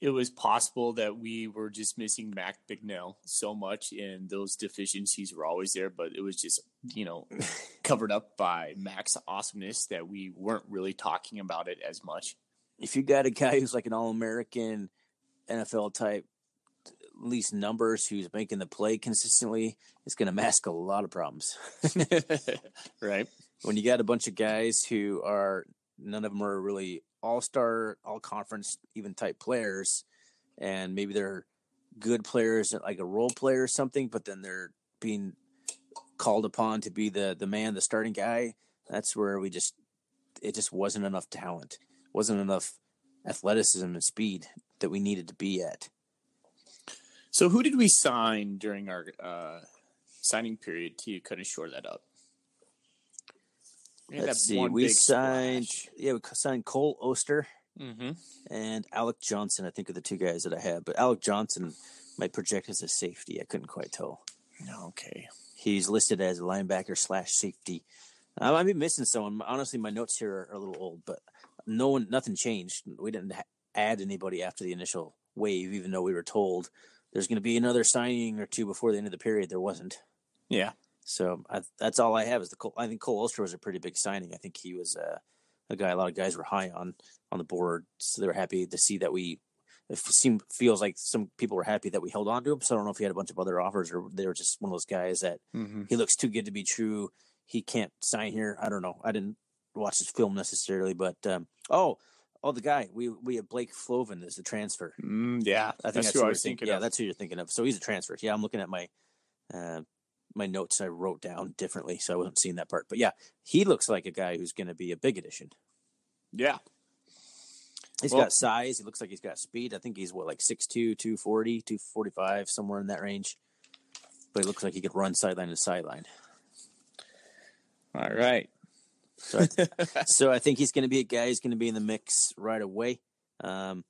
S1: it was possible that we were just missing Mac Bignell so much and those deficiencies were always there, but it was just, you know, covered up by Mac's awesomeness that we weren't really talking about it as much?
S2: If you got a guy who's like an all American NFL type, at least numbers, who's making the play consistently, it's going to mask a lot of problems.
S1: right.
S2: When you got a bunch of guys who are, none of them are really all star, all conference, even type players, and maybe they're good players, like a role player or something, but then they're being called upon to be the the man, the starting guy. That's where we just it just wasn't enough talent, wasn't enough athleticism and speed that we needed to be at.
S1: So, who did we sign during our uh, signing period to kind of shore that up?
S2: Let's see. We signed, splash. yeah, we signed Cole Oster
S1: mm-hmm.
S2: and Alec Johnson. I think are the two guys that I have, but Alec Johnson might project as a safety. I couldn't quite tell.
S1: Okay.
S2: He's listed as a linebacker slash safety. I might be missing someone. Honestly, my notes here are, a little old, but no one, nothing changed. We didn't add anybody after the initial wave, even though we were told there's going to be another signing or two before the end of the period. There wasn't.
S1: Yeah.
S2: So I, that's all I have is the Cole. I think Cole Oster was a pretty big signing. I think he was uh, a guy a lot of guys were high on on the board, so they were happy to see that we. It seemed feels like some people were happy that we held on to him. So I don't know if he had a bunch of other offers or they were just one of those guys that
S1: mm-hmm.
S2: he looks too good to be true. He can't sign here. I don't know. I didn't watch this film necessarily, but um, oh, oh, the guy we we have Blake Flovin is the transfer.
S1: Mm, yeah,
S2: I think that's, that's who I was thinking. Of. Yeah, that's who you're thinking of. So he's a transfer. Yeah, I'm looking at my uh, my notes I wrote down differently, so I wasn't seeing that part. But yeah, he looks like a guy who's going to be a big addition.
S1: Yeah.
S2: He's well, got size. He looks like he's got speed. I think he's what, like 6'2, 240, 245, somewhere in that range. But he looks like he could run sideline to sideline.
S1: All right.
S2: So I, so I think he's going to be a guy who's going to be in the mix right away. Um,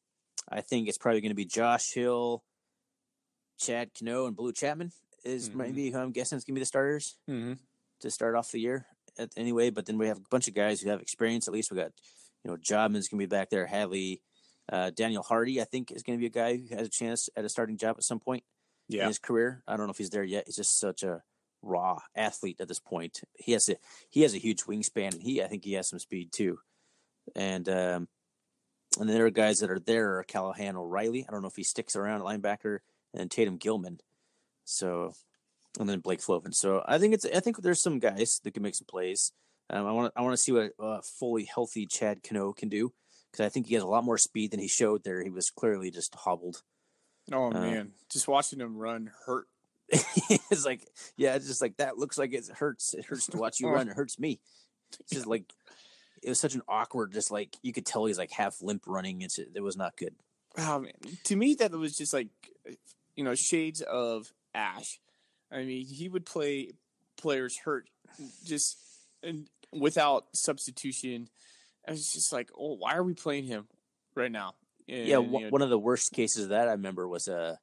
S2: I think it's probably going to be Josh Hill, Chad Cano, and Blue Chapman is mm-hmm. maybe who I'm guessing is going to be the starters
S1: mm-hmm.
S2: to start off the year at, anyway. But then we have a bunch of guys who have experience. At least we got, you know, Jobman's going to be back there. Hadley, uh, Daniel Hardy, I think, is going to be a guy who has a chance at a starting job at some point
S1: yeah.
S2: in his career. I don't know if he's there yet. He's just such a raw athlete at this point. He has a he has a huge wingspan, and he I think he has some speed too. And um, and there are guys that are there. are Callahan O'Reilly. I don't know if he sticks around at linebacker, and Tatum Gilman. So, and then Blake Flovin. So I think it's I think there's some guys that can make some plays. Um, I want I want to see what a fully healthy Chad Cano can do because I think he has a lot more speed than he showed there. He was clearly just hobbled.
S1: Oh uh, man, just watching him run hurt.
S2: it's like yeah, it's just like that looks like it hurts. It hurts to watch you run. It hurts me. It's just like it was such an awkward, just like you could tell he's like half limp running. It's it was not good.
S1: Oh man, to me that was just like you know shades of Ash. I mean, he would play players hurt just and without substitution. I was just like, oh, why are we playing him right now?
S2: And, yeah, w- you know, one of the worst cases of that I remember was uh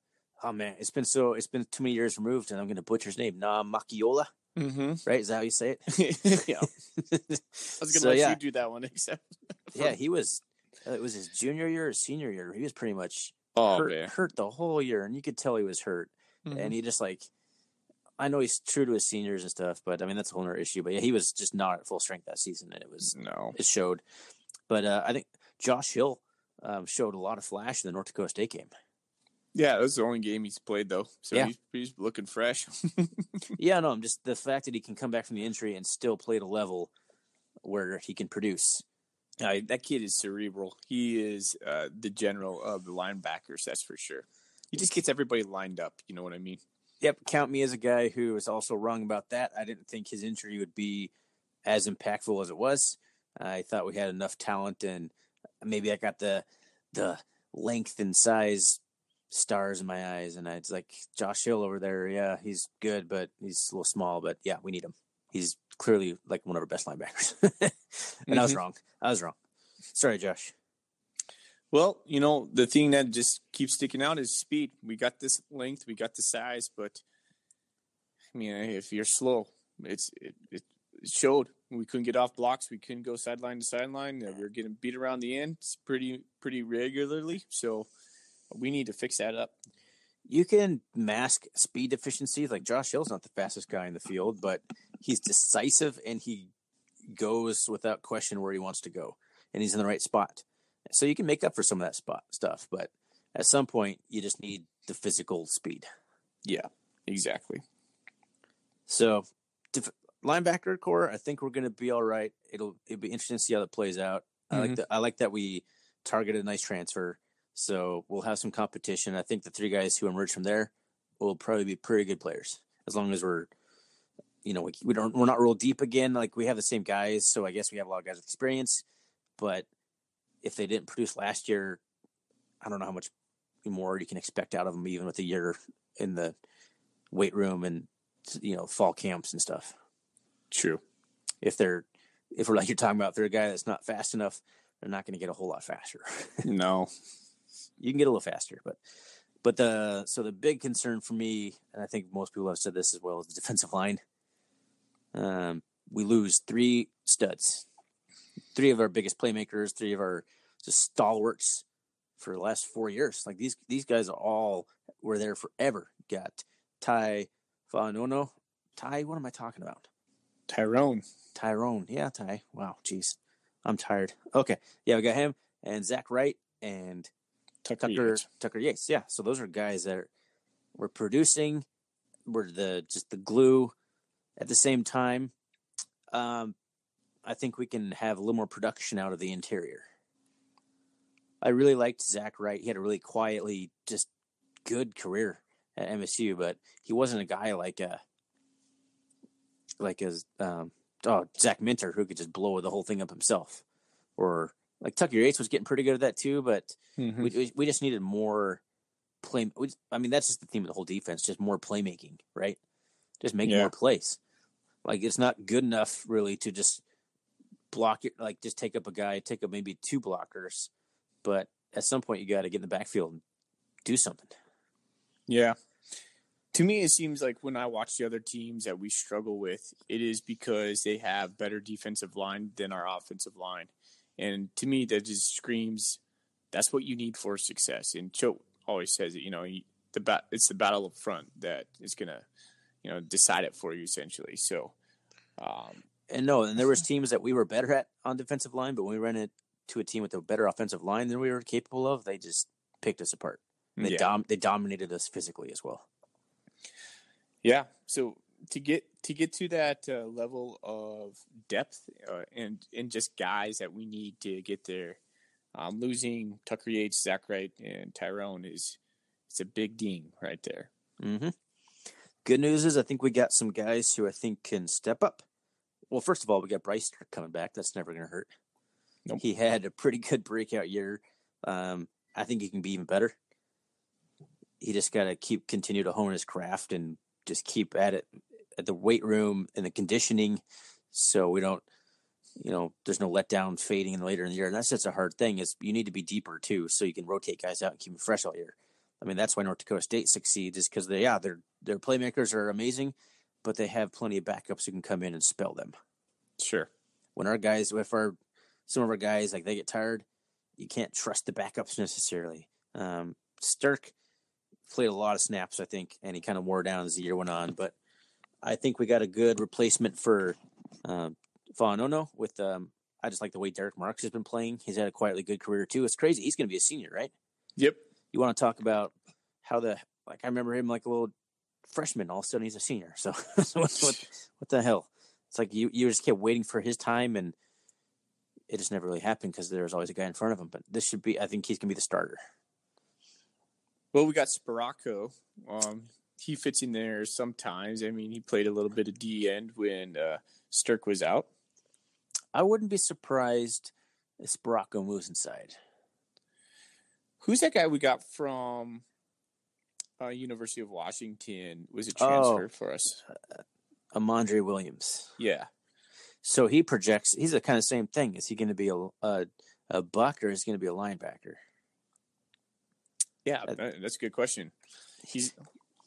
S2: oh man, it's been so it's been too many years removed, and I'm going to butcher his name. Nah, Macchiola.
S1: Mm-hmm.
S2: Right? Is that how you say
S1: it? yeah. I was going to so, let yeah. you do that one, except.
S2: Yeah, he was. Uh, it was his junior year or senior year. He was pretty much
S1: oh,
S2: hurt, hurt the whole year, and you could tell he was hurt mm-hmm. and he just like I know he's true to his seniors and stuff, but I mean that's a whole other issue. But yeah, he was just not at full strength that season, and it was
S1: no,
S2: it showed. But uh, I think Josh Hill um, showed a lot of flash in the North Dakota State game.
S1: Yeah, that was the only game he's played though, so yeah. he's, he's looking fresh.
S2: yeah, no, I'm just the fact that he can come back from the injury and still play at a level where he can produce.
S1: Uh, that kid is cerebral. He is uh, the general of the linebackers, that's for sure. He just gets everybody lined up. You know what I mean?
S2: Yep. Count me as a guy who was also wrong about that. I didn't think his injury would be as impactful as it was. I thought we had enough talent, and maybe I got the the length and size stars in my eyes, and it's like Josh Hill over there. Yeah, he's good, but he's a little small. But yeah, we need him. He's clearly like one of our best linebackers. and mm-hmm. I was mm-hmm. wrong. I was wrong. Sorry, Josh.
S1: Well, you know, the thing that just keeps sticking out is speed. We got this length, we got the size, but I mean, if you're slow, it's it, it showed. We couldn't get off blocks. We couldn't go sideline to sideline. We were getting beat around the ends pretty pretty regularly. So we need to fix that up.
S2: You can mask speed deficiencies. Like Josh Hill's not the fastest guy in the field, but he's decisive and he goes without question where he wants to go, and he's in the right spot. So you can make up for some of that spot stuff, but at some point you just need the physical speed.
S1: Yeah, exactly.
S2: So def- linebacker core, I think we're going to be all right. It'll it'll be interesting to see how that plays out. I like mm-hmm. that. I like that we targeted a nice transfer, so we'll have some competition. I think the three guys who emerge from there will probably be pretty good players as long as we're, you know, we, we don't we're not real deep again. Like we have the same guys, so I guess we have a lot of guys with experience. But if they didn't produce last year, I don't know how much more you can expect out of them, even with a year in the weight room and you know fall camps and stuff.
S1: True.
S2: If they're if we're like you're talking about, if they're a guy that's not fast enough, they're not going to get a whole lot faster.
S1: No.
S2: You can get a little faster, but but the so the big concern for me, and I think most people have said this as well, is the defensive line. Um, we lose three studs, three of our biggest playmakers, three of our just stalwarts for the last four years. Like these these guys are all were there forever. Got Ty Fanono. Ty, what am I talking about?
S1: Tyrone.
S2: Tyrone. Yeah, Ty. Wow, jeez. I'm tired. Okay. Yeah, we got him and Zach Wright and
S1: Tucker.
S2: Tucker
S1: Yates.
S2: Tucker Yates. Yeah. So those are guys that are, were producing, were the just the glue at the same time. Um, I think we can have a little more production out of the interior. I really liked Zach Wright. He had a really quietly just good career at MSU, but he wasn't a guy like a like as um, oh Zach Minter who could just blow the whole thing up himself, or like Tucker Yates was getting pretty good at that too. But
S1: Mhm.
S2: we, we just needed more play. I mean, that's just the theme of the whole defense, just more playmaking, right? Just making
S1: Yeah.
S2: more plays. Like it's not good enough really to just block it. Like just take up a guy, take up maybe two blockers, but at some point you got to get in the backfield and do something.
S1: Yeah. To me, it seems like when I watch the other teams that we struggle with, it is because they have better defensive line than our offensive line. And to me, that just screams that's what you need for success. And Choate always says it, you know, the bat, it's the battle up front that is going to, you know, decide it for you essentially. So, um,
S2: And no, and there was teams that we were better at on defensive line, but when we ran into a team with a better offensive line than we were capable of, they just picked us apart. They
S1: yeah.
S2: dom- they dominated us physically as well.
S1: Yeah. So to get to get to that uh, level of depth uh, and and just guys that we need to get there, um, losing Tucker Yates, Zach Wright, and Tyrone is it's a big ding right there.
S2: hmm Good news is I think we got some guys who I think can step up. Well, first of all, we got Bryce coming back. That's never going to hurt.
S1: Nope.
S2: He had a pretty good breakout year. Um, I think he can be even better. He just got to keep continue to hone his craft and just keep at it at the weight room and the conditioning, so we don't, you know, there's no letdown fading in later in the year. And that's just a hard thing. Is you need to be deeper too, so you can rotate guys out and keep them fresh all year. I mean, that's why North Dakota State succeeds is because they, yeah, their their playmakers are amazing, but they have plenty of backups who can come in and spell them.
S1: Sure.
S2: When our guys, if our some of our guys like they get tired, you can't trust the backups necessarily. Um, Sterk played a lot of snaps, I think, and he kind of wore down as the year went on. But I think we got a good replacement for um, Fanono with. Um, I just like the way Derek Marks has been playing. He's had a quietly good career too. It's crazy. He's going to be a senior, right?
S1: Yep.
S2: you want to talk about how the like I remember him like a little freshman, all of a sudden he's a senior. So, so what, what what the hell? It's like you you just kept waiting for his time, and it just never really happened because there was always a guy in front of him. But this should be, I think he's gonna be the starter.
S1: Well, we got Sparacco. Um, he fits in there sometimes. I mean, he played a little bit of D end when uh, Sterk was out.
S2: I wouldn't be surprised if Sparacco moves inside.
S1: Who's that guy we got from uh, University of Washington? Was a
S2: Oh.
S1: transfer for us?
S2: Amandre Williams.
S1: Yeah.
S2: So he projects. He's the kind of same thing. Is he going to be a, a a buck or is he going to be a linebacker?
S1: Yeah,
S2: Uh,
S1: that- that's a good question. He's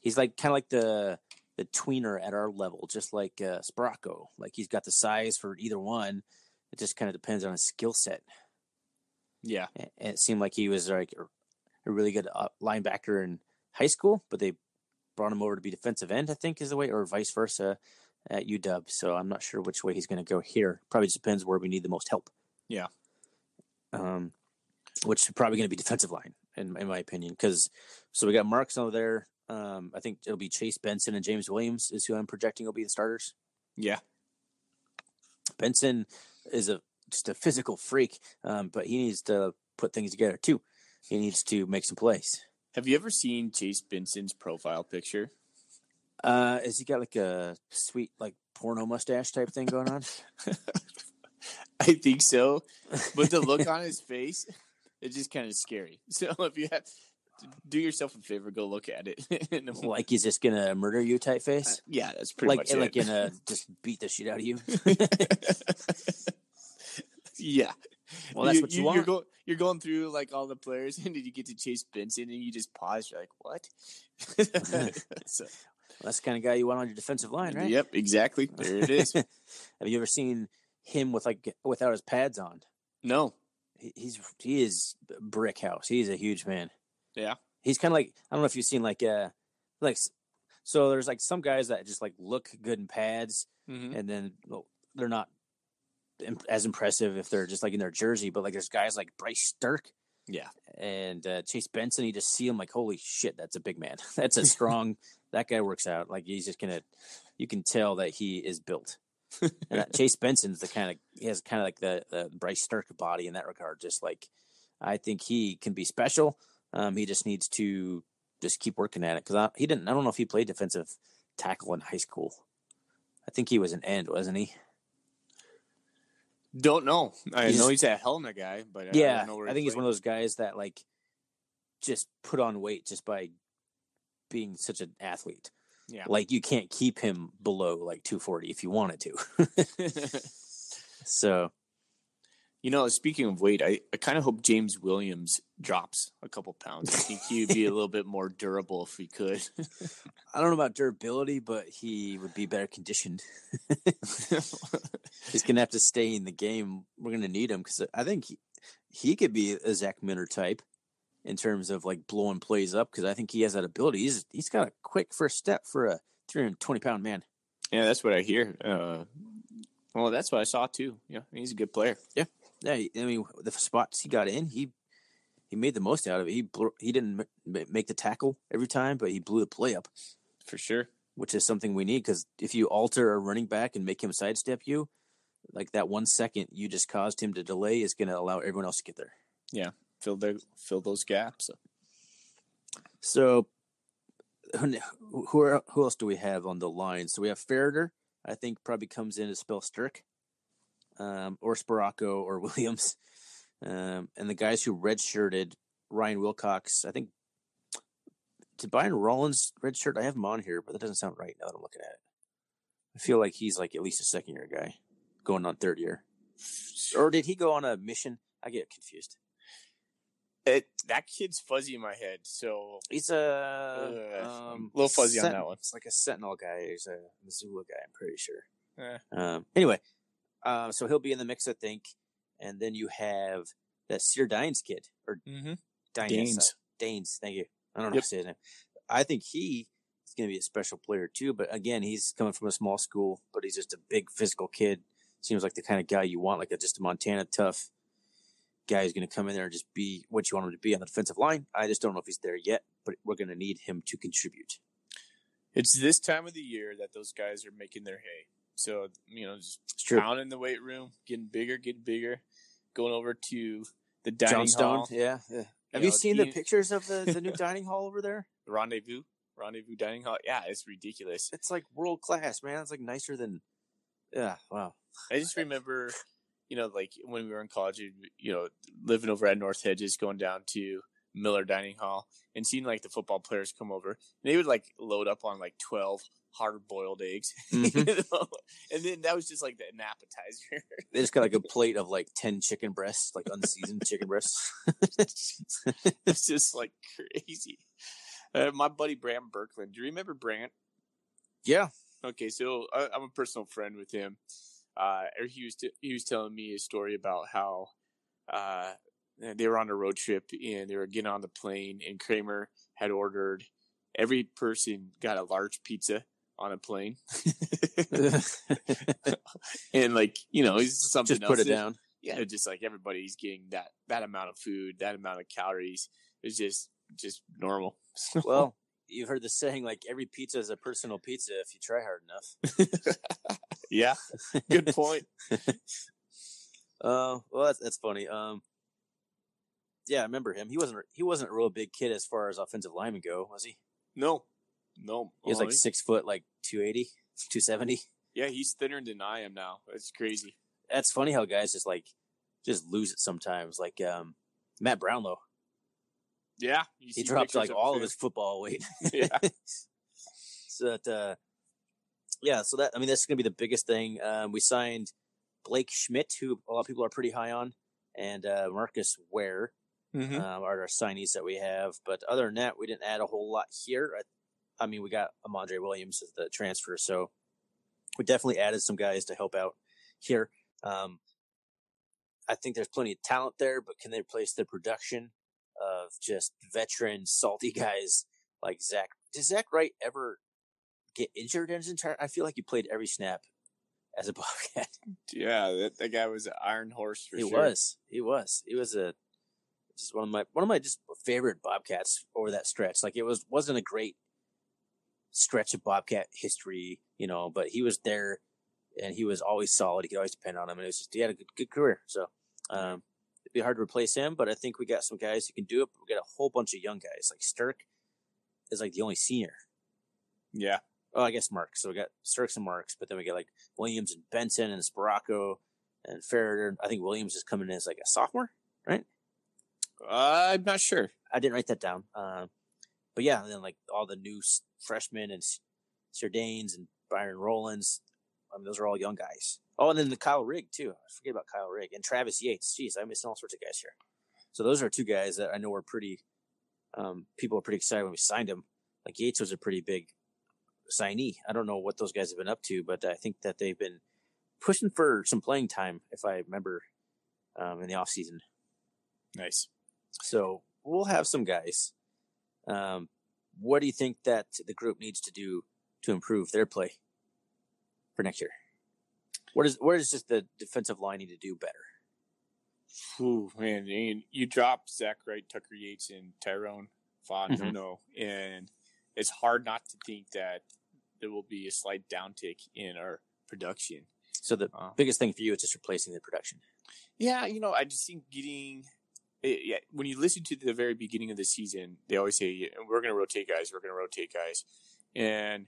S2: He's like kind of like the the tweener at our level, just like uh. Like he's got the size for either one. It just kind of depends on his skill set.
S1: yeah,
S2: And it seemed like he was like a really good uh, linebacker in high school, but they brought him over to be defensive end. I think is the way, or vice versa at UW. So I'm not sure which way he's going to go here. Probably just depends where we need the most help.
S1: Yeah.
S2: Um, which is probably going to be defensive line, in, in my opinion. Because so we got Marks over there. Um, I think it'll be Chase Benson and James Williams is who I'm projecting will be the starters.
S1: yeah.
S2: Benson is a just a physical freak, um, but he needs to put things together too. He needs to make some plays.
S1: Have you ever seen Chase Benson's profile picture?
S2: Uh, has he got like a sweet like porno mustache type thing going on?
S1: I think so, but the look on his face, it's just kind of scary. So if you have, do yourself a favor, go look at it.
S2: Like he's just gonna murder you type face, uh,
S1: yeah, that's pretty
S2: like
S1: much
S2: like gonna just beat the shit out of you.
S1: yeah.
S2: Well, that's what you, want.
S1: You're, go, you're going through like all the players, and then you get to Chase Benson, and you just pause. You're like, what? so,
S2: that's the kind of guy you want on your defensive line, right?
S1: Yep, exactly. There it is.
S2: Have you ever seen him with like without his pads on?
S1: no.
S2: He- He's he is brick house. He's a huge man.
S1: Yeah.
S2: He's kind of like I don't know if you've seen like uh like so there's like some guys that just like look good in pads
S1: Mhm.
S2: and then well, they're not as impressive if they're just like in their jersey. But like there's guys like Bryce Sterk
S1: Yeah.
S2: and uh, Chase Benson. You just see him like holy shit, that's a big man. that's a strong. that guy works out. Like he's just gonna. You can tell that he is built. and Chase Benson's the kind of he has kind of like the, the Bryce Stark body in that regard. Just like I think he can be special. Um, he just needs to just keep working at it because he didn't. I don't know if he played defensive tackle in high school. I think he was an end, wasn't he?
S1: Don't know. I
S2: He's-
S1: know he's a Helena guy, but I
S2: yeah,
S1: don't know where
S2: I think he's
S1: played.
S2: one of those guys that like just put on weight just by being such an athlete.
S1: Yeah.
S2: Like you can't keep him below like 240 if you wanted to. so
S1: you know, speaking of weight, I, I kind of hope James Williams drops a couple pounds. I think he would be a little bit more durable if he could.
S2: I don't know about durability, but he would be better conditioned. He's gonna have to stay in the game. We're gonna need him because I think he, he could be a Zach Minter type in terms of like blowing plays up because I think he has that ability. He's he's got a quick first step for a 320 pound man.
S1: yeah, that's what I hear. Uh, well, that's what I saw too. Yeah, he's a good player.
S2: Yeah, he- I mean the spots he got in, he he made the most out of it. He blew, he didn't ma- make the tackle every time, but he blew the play up,
S1: For sure.
S2: which is something we need because if you alter a running back and make him sidestep you, like that one second you just caused him to delay is going to allow everyone else to get there.
S1: Yeah, fill the fill those gaps.
S2: So who who, who else do we have on the line? So we have Ferreter. I think probably comes in to spell Sterk, um, or Sparacco or Williams, um, and the guys who redshirted Ryan Wilcox. I think did Brian Rollins redshirt? I have him on here, but that doesn't sound right now that I'm looking at it. I feel like he's like at least a second year guy, going on third year, or did he go on a mission? I get confused.
S1: It, that kid's fuzzy in my head. So
S2: He's a
S1: Ugh,
S2: um,
S1: a little fuzzy on that one.
S2: It's like a Sentinel guy. He's a Missoula guy. I'm pretty sure.
S1: Eh.
S2: Um, anyway, uh, so he'll be in the mix, I think. And then you have that Sear Dines kid or
S1: mm-hmm.
S2: Dines.
S1: Danes.
S2: Danes. Thank you. I don't know
S1: Yep.
S2: how to say his name. I think he is going to be a special player too. But again, he's coming from a small school, but he's just a big physical kid. Seems like the kind of guy you want, like a just a Montana tough guy who's going to come in there and just be what you want him to be on the defensive line. I just don't know if he's there yet, but we're going to need him to contribute.
S1: It's this time of the year that those guys are making their hay. So you know, just
S2: It's true.
S1: pounding in the weight room, getting bigger, getting bigger, going over to the dining
S2: Johnstone,
S1: hall,
S2: yeah. yeah. Have
S1: You
S2: you
S1: know,
S2: seen the
S1: eat-
S2: pictures of the, the new dining hall over there?
S1: rendezvous, rendezvous dining hall. Yeah, it's ridiculous.
S2: It's like world class, man. It's like nicer than. Yeah, wow.
S1: I just remember, you know, like when we were in college, you you know, living over at North Hedges, going down to Miller Dining Hall and seeing like the football players come over. They would like load up on like twelve hard boiled eggs,
S2: Mhm.
S1: you know? and then that was just like an appetizer.
S2: They just got like a plate of like ten chicken breasts, like unseasoned chicken breasts.
S1: it's just like crazy. Uh, my buddy Brant Berkland. Do you remember Brant?
S2: Yeah.
S1: Okay, so I, I'm a personal friend with him. Uh, he was t- he was telling me a story about how uh, they were on a road trip and they were getting on the plane, and Kramer had ordered every person got a large pizza on a plane, and like you know, he's something
S2: just put
S1: else
S2: it down.
S1: yeah, just like everybody's getting that that amount of food, that amount of calories. It's just just normal.
S2: Well, you've heard the saying like every pizza is a personal pizza if you try hard enough.
S1: yeah, good point.
S2: Uh, well, that's that's funny. Um, yeah, I remember him. He wasn't he wasn't a real big kid as far as offensive linemen go, was he?
S1: No, no,
S2: he's
S1: Oh,
S2: like six foot, like 280, 270.
S1: yeah, he's thinner than I am now. That's crazy.
S2: That's funny how guys just like just lose it sometimes. Like um, Matt Brownlow,
S1: Yeah,
S2: he dropped like all of his football weight.
S1: Yeah.
S2: so that uh, yeah, so that I mean that's gonna be the biggest thing. Um, we signed Blake Schmidt, who a lot of people are pretty high on, and uh, Marcus Ware.
S1: Mhm.
S2: um, are our signees that we have. But other than that, we didn't add a whole lot here. I, I mean, we got Amandre Williams as the transfer, so we definitely added some guys to help out here. Um, I think there's plenty of talent there, but can they replace the production of just veteran, salty guys like Zach? Does Zach Wright ever get injured in his entire? I feel like he played every snap as a Bobcat.
S1: Yeah, that, that guy was an iron horse for sure.
S2: he
S1: sure.
S2: was. He was. He was a just one of my one of my just favorite Bobcats over that stretch. Like it was wasn't a great stretch of Bobcat history, you know, but he was there and he was always solid. You could always depend on him, and it was just he had a good, good career. So um, it'd be hard to replace him, but I think we got some guys who can do it. We got a whole bunch of young guys. Like Sterk is like the only senior.
S1: Yeah,
S2: Oh, I guess Marks. So we got Sterks and Marks, but then we got like Williams and Benson and Sparacco and Farrader. I think Williams is coming in as like a sophomore.
S1: uh, I'm not sure.
S2: I didn't write that down. Uh, but yeah, and then like all the new freshmen and Serdanes and Byron Rollins. I mean, those are all young guys. Oh, and then the Kyle Rigg too. I forget about Kyle Rigg and Travis Yates. Jeez, I'm missing all sorts of guys here. So those are two guys that I know were pretty. Um, people are pretty excited when we signed them. Like Yates was a pretty big signee. I don't know what those guys have been up to, but I think that they've been pushing for some playing time, if I remember, um, in the off season.
S1: Nice.
S2: So we'll have some guys. Um, what do you think that the group needs to do to improve their play for next year? What is where does just the defensive line need to do better?
S1: Ooh, man, and you dropped Zach Wright, Tucker Yates, and Tyrone.
S2: Mhm.
S1: No, and it's hard not to think that there will be a slight downtick in our production.
S2: So the
S1: Uh,
S2: biggest thing for you is just replacing the production.
S1: Yeah, you know, I just think getting. Eh, Yeah, when you listen to the very beginning of the season, they always say "Yeah, we're going to rotate guys, we're going to rotate guys, and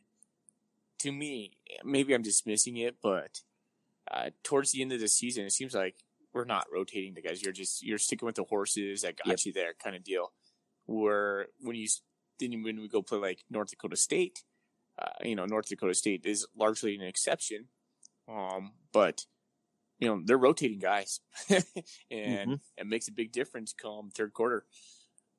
S1: to me, maybe I'm dismissing it, but uh, towards the end of the season, it seems like we're not rotating the guys. You're just you're sticking with the horses that got
S2: Yep.
S1: you there, kind of deal. Where when you then when we go play like North Dakota State, uh, you know, North Dakota State is largely an exception, um, but you know they're rotating guys, and
S2: Mhm.
S1: it makes a big difference come third quarter,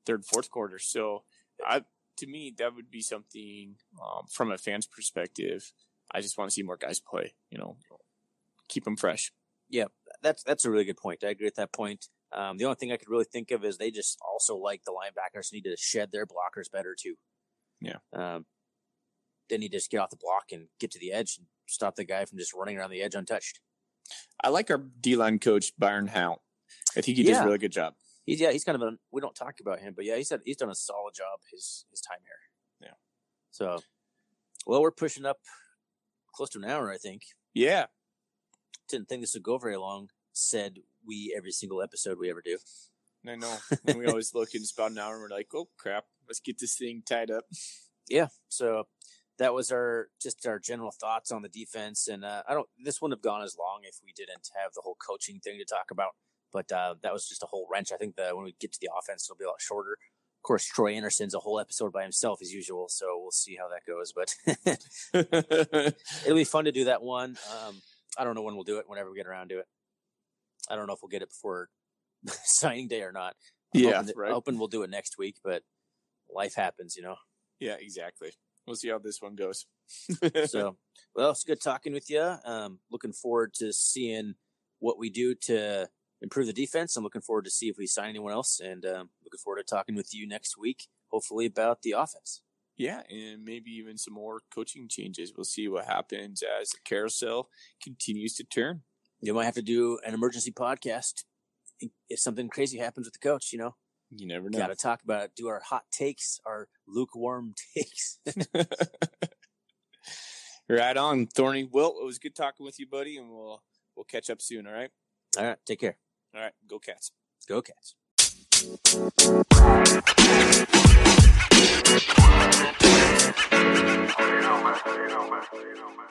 S1: third fourth quarter. So, I to me that would be something um, from a fan's perspective. I just want to see more guys play. You know, keep them fresh.
S2: Yeah, that's that's a really good point. I agree with that point. Um, the only thing I could really think of is they just also like the linebackers need to shed their blockers better too.
S1: Yeah.
S2: Um, they need to just get off the block and get to the edge and stop the guy from just running around the edge untouched.
S1: I like our D line coach Byron Hout. I think he does a really good job.
S2: He's yeah, he's kind of a we don't talk about him, but yeah, he's done, he's done a solid job his his time here.
S1: Yeah.
S2: So, well, we're pushing up close to an hour, I think.
S1: Yeah,
S2: Didn't think this would go very long. Said we every single episode we ever do.
S1: I know. and we always look and it's about an hour and we're like, oh crap, let's get this thing tied up.
S2: Yeah. So that was our just our general thoughts on the defense, and uh, I don't. This wouldn't have gone as long if we didn't have the whole coaching thing to talk about. But uh, that was just a whole wrench. I think that when we get to the offense, it'll be a lot shorter. Of course, Troy Andersen's a whole episode by himself as usual, so we'll see how that goes. But it'll be fun to do that one. Um, I don't know when we'll do it. Whenever we get around to it, I don't know if we'll get it before signing day or not. I'm
S1: yeah,
S2: hoping, that-
S1: right.
S2: hoping we'll do it next week, but life happens, you know.
S1: Yeah, exactly. We'll see how this one goes.
S2: So, well, it's good talking with you. Um, looking forward to seeing what we do to improve the defense. I'm looking forward to see if we sign anyone else, and um, looking forward to talking with you next week, hopefully about the offense.
S1: yeah, and maybe even some more coaching changes. We'll see what happens as the carousel continues to turn.
S2: You might have to do an emergency podcast if something crazy happens with the coach. You know,
S1: You never know.
S2: got to talk about it. Do our hot takes, our lukewarm takes.
S1: right on, Thorny. Well, it was good talking with you, buddy, and we'll we'll catch up soon. All right.
S2: All right, take care.
S1: All right. Go Cats.
S2: Go Cats.
S3: You know, man. You know, man. You know, man.